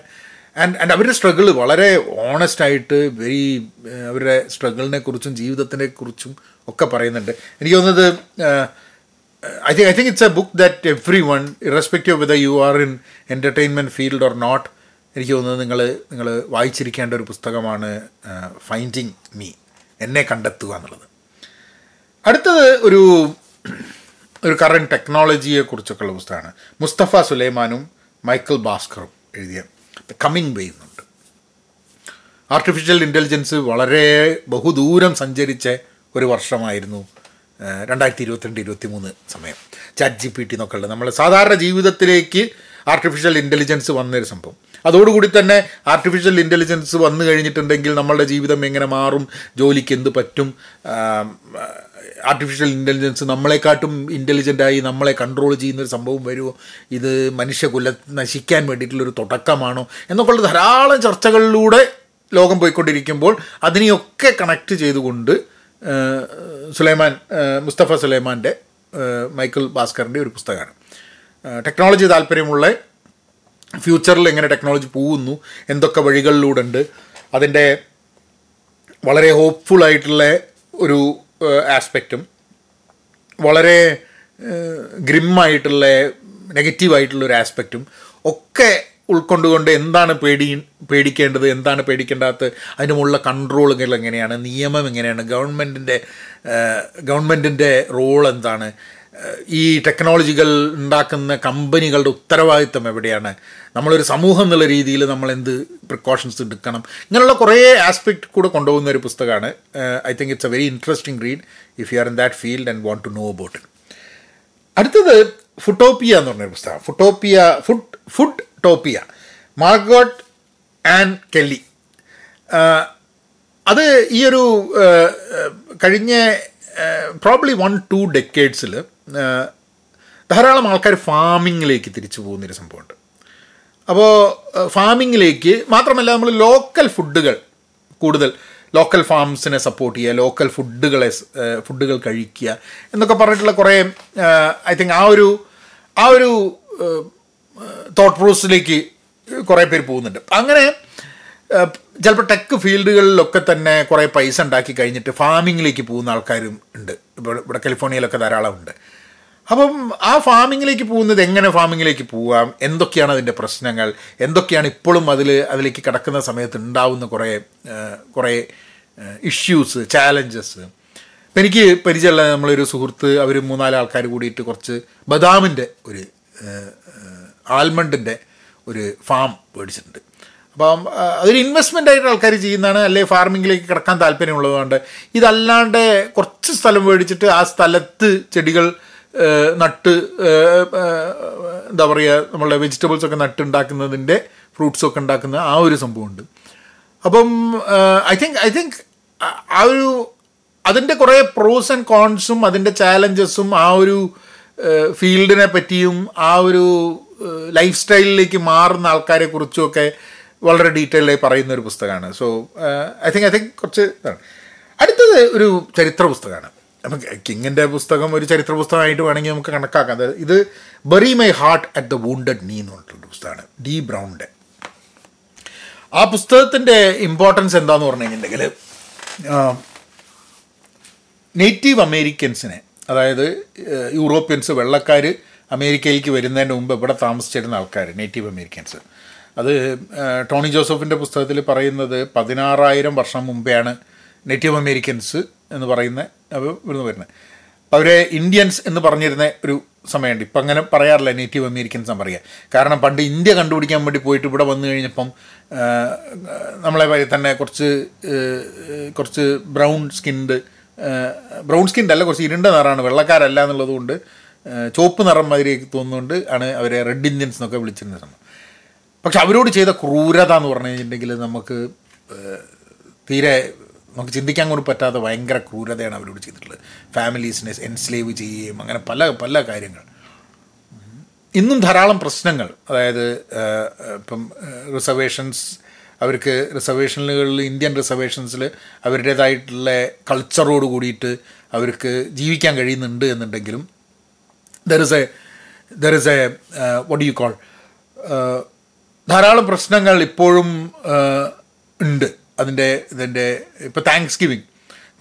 ആൻഡ് ആൻഡ് അവരുടെ സ്ട്രഗിൾ വളരെ ഓണസ്റ്റ് ആയിട്ട് വെരി അവരുടെ സ്ട്രഗിളിനെ കുറിച്ചും ജീവിതത്തിനെ കുറിച്ചും ഒക്കെ പറയുന്നുണ്ട്. എനിക്ക് തോന്നുന്നത് I think I think it's a book that everyone irrespective whether you are in entertainment field or not എനിക്ക് തോന്നുന്നത് നിങ്ങൾ നിങ്ങൾ വായിച്ചിരിക്കേണ്ട ഒരു പുസ്തകമാണ് ഫൈൻഡിങ് മീ എന്നെ കണ്ടെത്തുക എന്നുള്ളത്. അടുത്തത് ഒരു ഒരു കറണ്ട് ടെക്നോളജിയെ കുറിച്ചൊക്കെയുള്ള പുസ്തകമാണ്. മുസ്തഫ സുലൈമാനും മൈക്കിൾ ഭാസ്കറും എഴുതിയ കമ്മിങ് വേ എന്നുണ്ട്. ആർട്ടിഫിഷ്യൽ ഇന്റലിജൻസ് വളരെ ബഹുദൂരം സഞ്ചരിച്ച ഒരു വർഷമായിരുന്നു രണ്ടായിരത്തി ഇരുപത്തിരണ്ട് ഇരുപത്തി മൂന്ന് സമയം. ചാറ്റ് ജി പി ടി എന്നൊക്കെ ഉള്ളത്. നമ്മൾ സാധാരണ ജീവിതത്തിലേക്ക് ആർട്ടിഫിഷ്യൽ ഇന്റലിജൻസ് വന്നൊരു സംഭവം. അതോടുകൂടി തന്നെ ആർട്ടിഫിഷ്യൽ ഇന്റലിജൻസ് വന്നു കഴിഞ്ഞിട്ടുണ്ടെങ്കിൽ നമ്മളുടെ ജീവിതം എങ്ങനെ മാറും? ജോലിക്ക് എന്ത് പറ്റും? ആർട്ടിഫിഷ്യൽ ഇന്റലിജൻസ് നമ്മളെക്കാട്ടും ഇന്റലിജന്റായി നമ്മളെ കൺട്രോൾ ചെയ്യുന്നൊരു സംഭവം വരുമോ ഇത് മനുഷ്യകുല നശിക്കാൻ വേണ്ടിയിട്ടുള്ളൊരു തുടക്കമാണോ? എന്നൊക്കെയുള്ള ധാരാളം ചർച്ചകളിലൂടെ ലോകം പോയിക്കൊണ്ടിരിക്കുമ്പോൾ അതിനെയൊക്കെ കണക്ട് ചെയ്തുകൊണ്ട് സുലൈമാൻ മുസ്തഫ സുലൈമാന്റെ മൈക്കിൾ ഭാസ്കറിന്റെ ഒരു പുസ്തകമാണ്. ടെക്നോളജി താല്പര്യമുള്ള ഫ്യൂച്ചറിൽ എങ്ങനെ ടെക്നോളജി പോകുന്നു? എന്തൊക്കെ വഴികളിലൂടെ ഉണ്ട് അതിന്റെ വളരെ ഹോപ്പ്ഫുൾ ആയിട്ടുള്ള ഒരു ആസ്പെക്റ്റും വളരെ ഗ്രിമ്മായിട്ടുള്ള നെഗറ്റീവായിട്ടുള്ളൊരു ആസ്പെക്റ്റും ഒക്കെ ഉൾക്കൊണ്ടുകൊണ്ട് എന്താണ് പേടി പേടിക്കേണ്ടത് എന്താണ് പേടിക്കേണ്ടാത്ത അതിനുമുള്ള കൺട്രോളുകൾ എങ്ങനെയാണ് നിയമം എങ്ങനെയാണ് ഗവൺമെന്റിന്റെ ഗവൺമെന്റിന്റെ റോൾ എന്താണ് ഈ ടെക്നോളജികൾ ഉണ്ടാക്കുന്ന കമ്പനികളുടെ ഉത്തരവാദിത്തം എവിടെയാണ്? നമ്മളൊരു സമൂഹം എന്നുള്ള രീതിയിൽ നമ്മൾ എന്ത് പ്രിക്കോഷൻസ് എടുക്കണം? ഇങ്ങനെയുള്ള കുറേ ആസ്പെക്റ്റ് കൂടെ കൊണ്ടുപോകുന്ന ഒരു പുസ്തകമാണ്. I think it's a very interesting read if you are in that field and want to know about അടുത്തത് ഫുട്ടോപ്പിയ എന്ന് പറഞ്ഞൊരു പുസ്തകം Foodtopia food Foodtopia Margot and Kelly അത് ഈ ഒരു കഴിഞ്ഞ പ്രോബ്ലി വൺ ടു ഡെക്കേഡ്സിൽ ധാരാളം ആൾക്കാർ ഫാമിങ്ങിലേക്ക് തിരിച്ചു പോകുന്നൊരു സംഭവമുണ്ട്. അപ്പോൾ ഫാമിങ്ങിലേക്ക് മാത്രമല്ല നമ്മൾ ലോക്കൽ ഫുഡുകൾ കൂടുതൽ ലോക്കൽ ഫാംസിനെ സപ്പോർട്ട് ചെയ്യുക ലോക്കൽ ഫുഡുകളെ ഫുഡുകൾ കഴിക്കുക എന്നൊക്കെ പറഞ്ഞിട്ടുള്ള കുറേ ഐ തിങ്ക് ആ ഒരു ആ ഒരു തോട്ട് പ്രോസസ്സിലേക്ക് കുറേ പേര് പോകുന്നുണ്ട്. അങ്ങനെ ചിലപ്പോൾ ടെക് ഫീൽഡുകളിലൊക്കെ തന്നെ കുറേ പൈസ ഉണ്ടാക്കി കഴിഞ്ഞിട്ട് ഫാമിങ്ങിലേക്ക് പോകുന്ന ആൾക്കാരും ഉണ്ട്. ഇവിടെ ഇവിടെ കാലിഫോർണിയയിലൊക്കെ ധാരാളം ഉണ്ട്. അപ്പം ആ ഫാമിങ്ങിലേക്ക് പോകുന്നത് എങ്ങനെ ഫാമിങ്ങിലേക്ക് പോവാം? എന്തൊക്കെയാണ് അതിന്റെ പ്രശ്നങ്ങൾ? എന്തൊക്കെയാണ് ഇപ്പോഴും അതിൽ അതിലേക്ക് കിടക്കുന്ന സമയത്ത് ഉണ്ടാവുന്ന കുറേ കുറേ ഇഷ്യൂസ് ചാലഞ്ചസ് എനിക്ക് പരിചയമുള്ള നമ്മളൊരു സുഹൃത്ത് അവർ മൂന്നാൽ ആൾക്കാർ കൂടിയിട്ട് കുറച്ച് ബദാമിന്റെ ഒരു ആൽമണ്ടിന്റെ ഒരു ഫാം മേടിച്ചിട്ടുണ്ട്. അപ്പം അതൊരു ഇൻവെസ്റ്റ്മെന്റ് ആയിട്ട് ആൾക്കാർ ചെയ്യുന്നതാണ്. അല്ലെങ്കിൽ ഫാർമിങ്ങിലേക്ക് കിടക്കാൻ താല്പര്യമുള്ളതുകൊണ്ട്. ഇതല്ലാണ്ട് കുറച്ച് സ്ഥലം മേടിച്ചിട്ട് ആ സ്ഥലത്ത് ചെടികൾ നട്ട് എന്താ പറയുക നമ്മളുടെ വെജിറ്റബിൾസൊക്കെ നട്ടുണ്ടാക്കുന്നതിന്റെ ഫ്രൂട്ട്സൊക്കെ ഉണ്ടാക്കുന്ന ആ ഒരു സംഭവമുണ്ട്. അപ്പം ഐ തിങ്ക് ഐ തിങ്ക് ആ ഒരു അതിന്റെ കുറേ പ്രോസ് ആൻഡ് കോൺസും അതിന്റെ ചാലഞ്ചസും ആ ഒരു ഫീൽഡിനെ പറ്റിയും ആ ഒരു ലൈഫ് സ്റ്റൈലിലേക്ക് മാറുന്ന ആൾക്കാരെ കുറിച്ചുമൊക്കെ വളരെ ഡീറ്റെയിൽഡായി പറയുന്ന ഒരു പുസ്തകമാണ്. So I think I think കുറച്ച് അടുത്തത് ഒരു ചരിത്ര പുസ്തകമാണ്. അപ്പം കിങ്ങിന്റെ പുസ്തകം ഒരു ചരിത്ര പുസ്തകമായിട്ട് വേണമെങ്കിൽ നമുക്ക് കണക്കാക്കാം. അതായത് ഇത് Bury My Heart at the Wounded Knee എന്ന് പറഞ്ഞിട്ടുള്ള പുസ്തകമാണ്. ഡി ബ്രൗണിന്റെ. ആ പുസ്തകത്തിന്റെ ഇമ്പോർട്ടൻസ് എന്താന്ന് പറഞ്ഞു കഴിഞ്ഞിട്ടുണ്ടെങ്കിൽ നേറ്റീവ് അമേരിക്കൻസിനെ അതായത് യൂറോപ്യൻസ് വെള്ളക്കാർ അമേരിക്കയിലേക്ക് വരുന്നതിന് മുമ്പ് ഇവിടെ താമസിച്ചിരുന്ന ആൾക്കാർ നേറ്റീവ് അമേരിക്കൻസ് അത് ടോണി ജോസഫിന്റെ പുസ്തകത്തിൽ പറയുന്നത് പതിനാറായിരം വർഷം മുമ്പെയാണ് നേറ്റീവ് അമേരിക്കൻസ് എന്ന് പറയുന്ന ഇവിടുന്ന് വരുന്നത്. അപ്പോൾ അവരെ ഇന്ത്യൻസ് എന്ന് പറഞ്ഞിരുന്ന ഒരു സമയമുണ്ട്. ഇപ്പം അങ്ങനെ പറയാറില്ല നേറ്റീവ് അമേരിക്കൻസ് എന്ന് പറയുക കാരണം പണ്ട് ഇന്ത്യ കണ്ടുപിടിക്കാൻ വേണ്ടി പോയിട്ട് ഇവിടെ വന്നു കഴിഞ്ഞപ്പം നമ്മളെ തന്നെ കുറച്ച് കുറച്ച് ബ്രൗൺ സ്കിൻഡ് ബ്രൗൺ സ്കിൻഡ് അല്ല കുറച്ച് ഇരുണ്ട നിറമാണ്. വെള്ളക്കാരല്ല എന്നുള്ളതുകൊണ്ട് ചുവപ്പ് നിറം മാതിരി തോന്നുന്നുകൊണ്ട് ആണ് അവരെ റെഡ് ഇന്ത്യൻസ് എന്നൊക്കെ വിളിച്ചിരുന്ന സമയം പക്ഷെ അവരോട് ചെയ്ത ക്രൂരത എന്ന് പറഞ്ഞു കഴിഞ്ഞിട്ടുണ്ടെങ്കിൽ നമുക്ക് തീരെ നമുക്ക് ചിന്തിക്കാൻ കൂടി പറ്റാത്ത ഭയങ്കര ക്രൂരതയാണ് അവരോട് ചെയ്തിട്ടുള്ളത്. ഫാമിലീസിനെ എൻസ്ലേവ് ചെയ്യുകയും അങ്ങനെ പല പല കാര്യങ്ങൾ. ഇന്നും ധാരാളം പ്രശ്നങ്ങൾ. അതായത് ഇപ്പം റിസർവേഷൻസ് അവർക്ക് റിസർവേഷനുകളിൽ ഇന്ത്യൻ റിസർവേഷൻസിൽ അവരുടേതായിട്ടുള്ള കൾച്ചറോട് കൂടിയിട്ട് അവർക്ക് ജീവിക്കാൻ കഴിയുന്നുണ്ട് എന്നുണ്ടെങ്കിലും there is a there is a what you call ധാരാളം പ്രശ്നങ്ങൾ ഇപ്പോഴും ഉണ്ട്. അതിന്റെ ഇതിന്റെ ഇപ്പോൾ താങ്ക്സ് ഗിവിങ്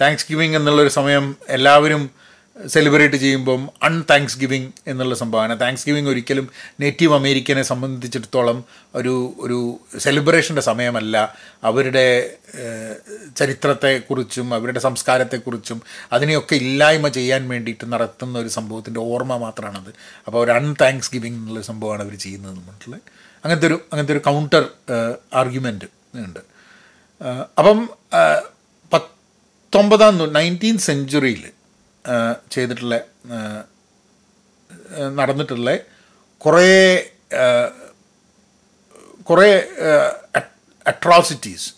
താങ്ക്സ് ഗിവിങ് എന്നുള്ളൊരു സമയം എല്ലാവരും സെലിബ്രേറ്റ് ചെയ്യുമ്പം അൺ താങ്ക്സ് ഗിവിങ് എന്നുള്ള സംഭവമാണ്. താങ്ക്സ് ഗിവിങ് ഒരിക്കലും നേറ്റീവ് അമേരിക്കനെ സംബന്ധിച്ചിടത്തോളം ഒരു ഒരു സെലിബ്രേഷന്റെ സമയമല്ല. അവരുടെ ചരിത്രത്തെക്കുറിച്ചും അവരുടെ സംസ്കാരത്തെക്കുറിച്ചും അതിനെയൊക്കെ ഇല്ലായ്മ ചെയ്യാൻ വേണ്ടിയിട്ട് നടത്തുന്ന ഒരു സംഭവത്തിന്റെ ഓർമ്മ മാത്രമാണത് അപ്പോൾ ഒരു അൺ താങ്ക്സ് ഗിവിങ് എന്നുള്ള സംഭവമാണ് അവർ ചെയ്യുന്നത് പറഞ്ഞിട്ടുള്ളത് അങ്ങനത്തെ ഒരു അങ്ങനത്തെ ഒരു കൗണ്ടർ ആർഗ്യുമെന്റ് ഉണ്ട്. അപ്പം പത്തൊമ്പതാം നയന്റീൻ സെഞ്ചുറിയിൽ ചെയ്തിട്ടുള്ള നടന്നിട്ടുള്ള കുറേ കുറേ അട്രോസിറ്റീസ്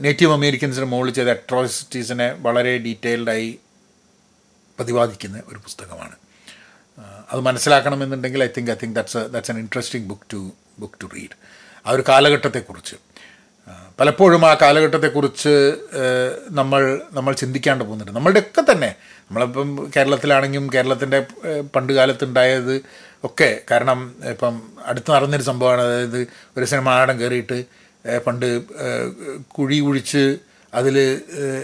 നേറ്റീവ് അമേരിക്കൻസിന് മുകളിൽ ചെയ്ത അട്രോസിറ്റീസിനെ വളരെ ഡീറ്റെയിൽഡായി പ്രതിപാദിക്കുന്ന ഒരു പുസ്തകമാണ്. അത് മനസ്സിലാക്കണമെന്നുണ്ടെങ്കിൽ I think I think that's that's an interesting book to book to read ആ ഒരു കാലഘട്ടത്തെക്കുറിച്ച്. പലപ്പോഴും ആ കാലഘട്ടത്തെക്കുറിച്ച് നമ്മൾ നമ്മൾ ചിന്തിക്കാണ്ട് പോകുന്നുണ്ട്. നമ്മളുടെയൊക്കെ തന്നെ നമ്മളിപ്പം കേരളത്തിലാണെങ്കിലും കേരളത്തിന്റെ പണ്ട് ഒക്കെ കാരണം ഇപ്പം അടുത്ത് നടന്നൊരു സംഭവമാണ്. അതായത് ഒരു സിനിമ ആടം കയറിയിട്ട് പണ്ട് കുഴി കുഴിച്ച് അതിൽ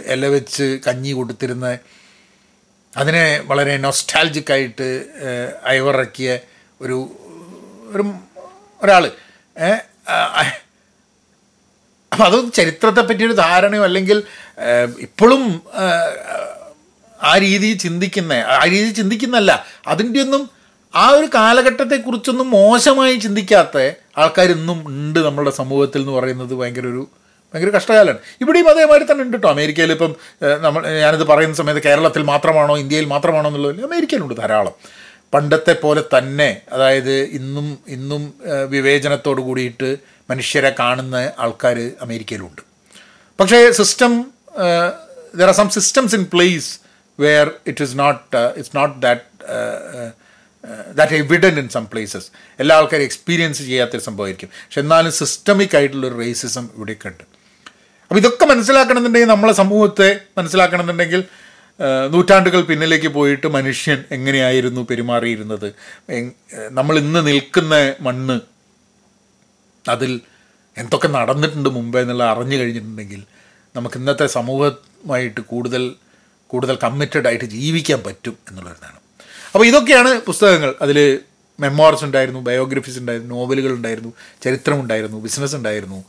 ഇല വെച്ച് കഞ്ഞി കൊടുത്തിരുന്ന അതിനെ വളരെ നൊസ്റ്റാൾജിക്കായിട്ട് അയവിറക്കിയ ഒരു ഒരു ഒരാൾ അപ്പം അത് ചരിത്രത്തെ പറ്റിയൊരു ധാരണയോ അല്ലെങ്കിൽ ഇപ്പോഴും ആ രീതിയിൽ ചിന്തിക്കുന്ന ആ രീതിയിൽ ചിന്തിക്കുന്നല്ല. അതിന്റെ ഒന്നും ആ ഒരു കാലഘട്ടത്തെക്കുറിച്ചൊന്നും മോശമായി ചിന്തിക്കാത്ത ആൾക്കാർ ഇന്നും ഉണ്ട് നമ്മുടെ സമൂഹത്തിൽ എന്ന് പറയുന്നത് ഭയങ്കര ഒരു ഭയങ്കര കഷ്ടകാലമാണ്. ഇവിടെയും അതേമാതിരി തന്നെ ഉണ്ട് കേട്ടോ അമേരിക്കയിൽ ഇപ്പം നമ്മൾ ഞാനിത് പറയുന്ന സമയത്ത് കേരളത്തിൽ മാത്രമാണോ ഇന്ത്യയിൽ മാത്രമാണോ എന്നുള്ളതിൽ അമേരിക്കയിലുണ്ട് ധാരാളം. പണ്ടത്തെ പോലെ തന്നെ അതായത് ഇന്നും ഇന്നും വിവേചനത്തോട് കൂടിയിട്ട് മനുഷ്യരെ കാണുന്ന ആൾക്കാർ അമേരിക്കയിലുണ്ട്. പക്ഷേ system there are some systems in place where it is not it's not that that evident in some places എല്ലാ ആൾക്കാരും എക്സ്പീരിയൻസ് ചെയ്യാത്തൊരു സംഭവമായിരിക്കും. പക്ഷെ എന്നാലും സിസ്റ്റമിക് ആയിട്ടുള്ളൊരു റേസിസം ഇവിടെയൊക്കെ ഉണ്ട്. അപ്പോൾ ഇതൊക്കെ മനസ്സിലാക്കണമെന്നുണ്ടെങ്കിൽ നമ്മളെ സമൂഹത്തെ മനസ്സിലാക്കണമെന്നുണ്ടെങ്കിൽ നൂറ്റാണ്ടുകൾ പിന്നിലേക്ക് പോയിട്ട് മനുഷ്യൻ എങ്ങനെയായിരുന്നു പെരുമാറിയിരുന്നത്? നമ്മൾ ഇന്ന് നിൽക്കുന്ന മണ്ണ് അതിൽ എന്തൊക്കെ നടന്നിട്ടുണ്ട് മുമ്പേ എന്നുള്ള അറിഞ്ഞു കഴിഞ്ഞിട്ടുണ്ടെങ്കിൽ നമുക്ക് ഇന്നത്തെ സമൂഹമായിട്ട് കൂടുതൽ കൂടുതൽ കമ്മിറ്റഡ് ആയിട്ട് ജീവിക്കാൻ പറ്റും എന്നുള്ളതാണ് അപ്പോൾ ഇതൊക്കെയാണ് പുസ്തകങ്ങൾ. അതിൽ മെമ്മോർസ് ഉണ്ടായിരുന്നു ബയോഗ്രഫീസ് ഉണ്ടായിരുന്നു നോവലുകൾ ഉണ്ടായിരുന്നു ചരിത്രം ഉണ്ടായിരുന്നു ബിസിനസ് ഉണ്ടായിരുന്നു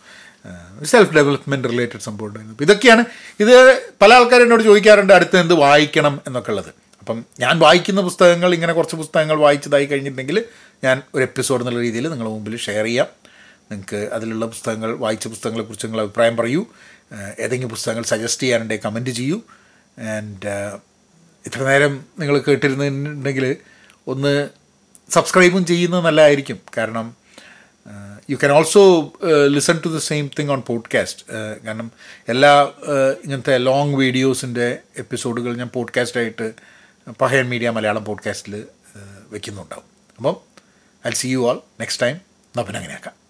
സെൽഫ് ഡെവലപ്മെന്റ് റിലേറ്റഡ് സംഭവം ഉണ്ടായിരുന്നു. ഇതൊക്കെയാണ് ഇത് പല ആൾക്കാരും എന്നോട് ചോദിക്കാറുണ്ട് അടുത്ത് എന്ത് വായിക്കണം എന്നൊക്കെ ഉള്ളത്. അപ്പം ഞാൻ വായിക്കുന്ന പുസ്തകങ്ങൾ ഇങ്ങനെ കുറച്ച് പുസ്തകങ്ങൾ വായിച്ചതായി കഴിഞ്ഞിട്ടുണ്ടെങ്കിൽ ഞാൻ ഒരു എപ്പിസോഡ് എന്നുള്ള രീതിയിൽ നിങ്ങളുടെ മുമ്പിൽ ഷെയർ ചെയ്യാം. നിങ്ങൾക്ക് അതിലുള്ള പുസ്തകങ്ങൾ വായിച്ച പുസ്തകങ്ങളെക്കുറിച്ച് നിങ്ങൾ അഭിപ്രായം പറയൂ. ഏതെങ്കിലും പുസ്തകങ്ങൾ സജസ്റ്റ് ചെയ്യാനുണ്ടെങ്കിൽ കമന്റ് ചെയ്യൂ. ആൻഡ് ഇത്ര നേരം നിങ്ങൾ കേട്ടിരുന്നുണ്ടെങ്കിൽ ഒന്ന് സബ്സ്ക്രൈബും ചെയ്യുന്നത് നല്ലതായിരിക്കും. കാരണം you can also listen to the same thing on podcast കാരണം എല്ലാ ഇങ്ങനത്തെ ലോങ് വീഡിയോസിന്റെ എപ്പിസോഡുകൾ ഞാൻ പോഡ്കാസ്റ്റായിട്ട് പഹയൻ മീഡിയ മലയാളം പോഡ്കാസ്റ്റിൽ വെക്കുന്നുണ്ടാവും. അപ്പം I see you all next time പിന്നെ അങ്ങനെയാക്കാം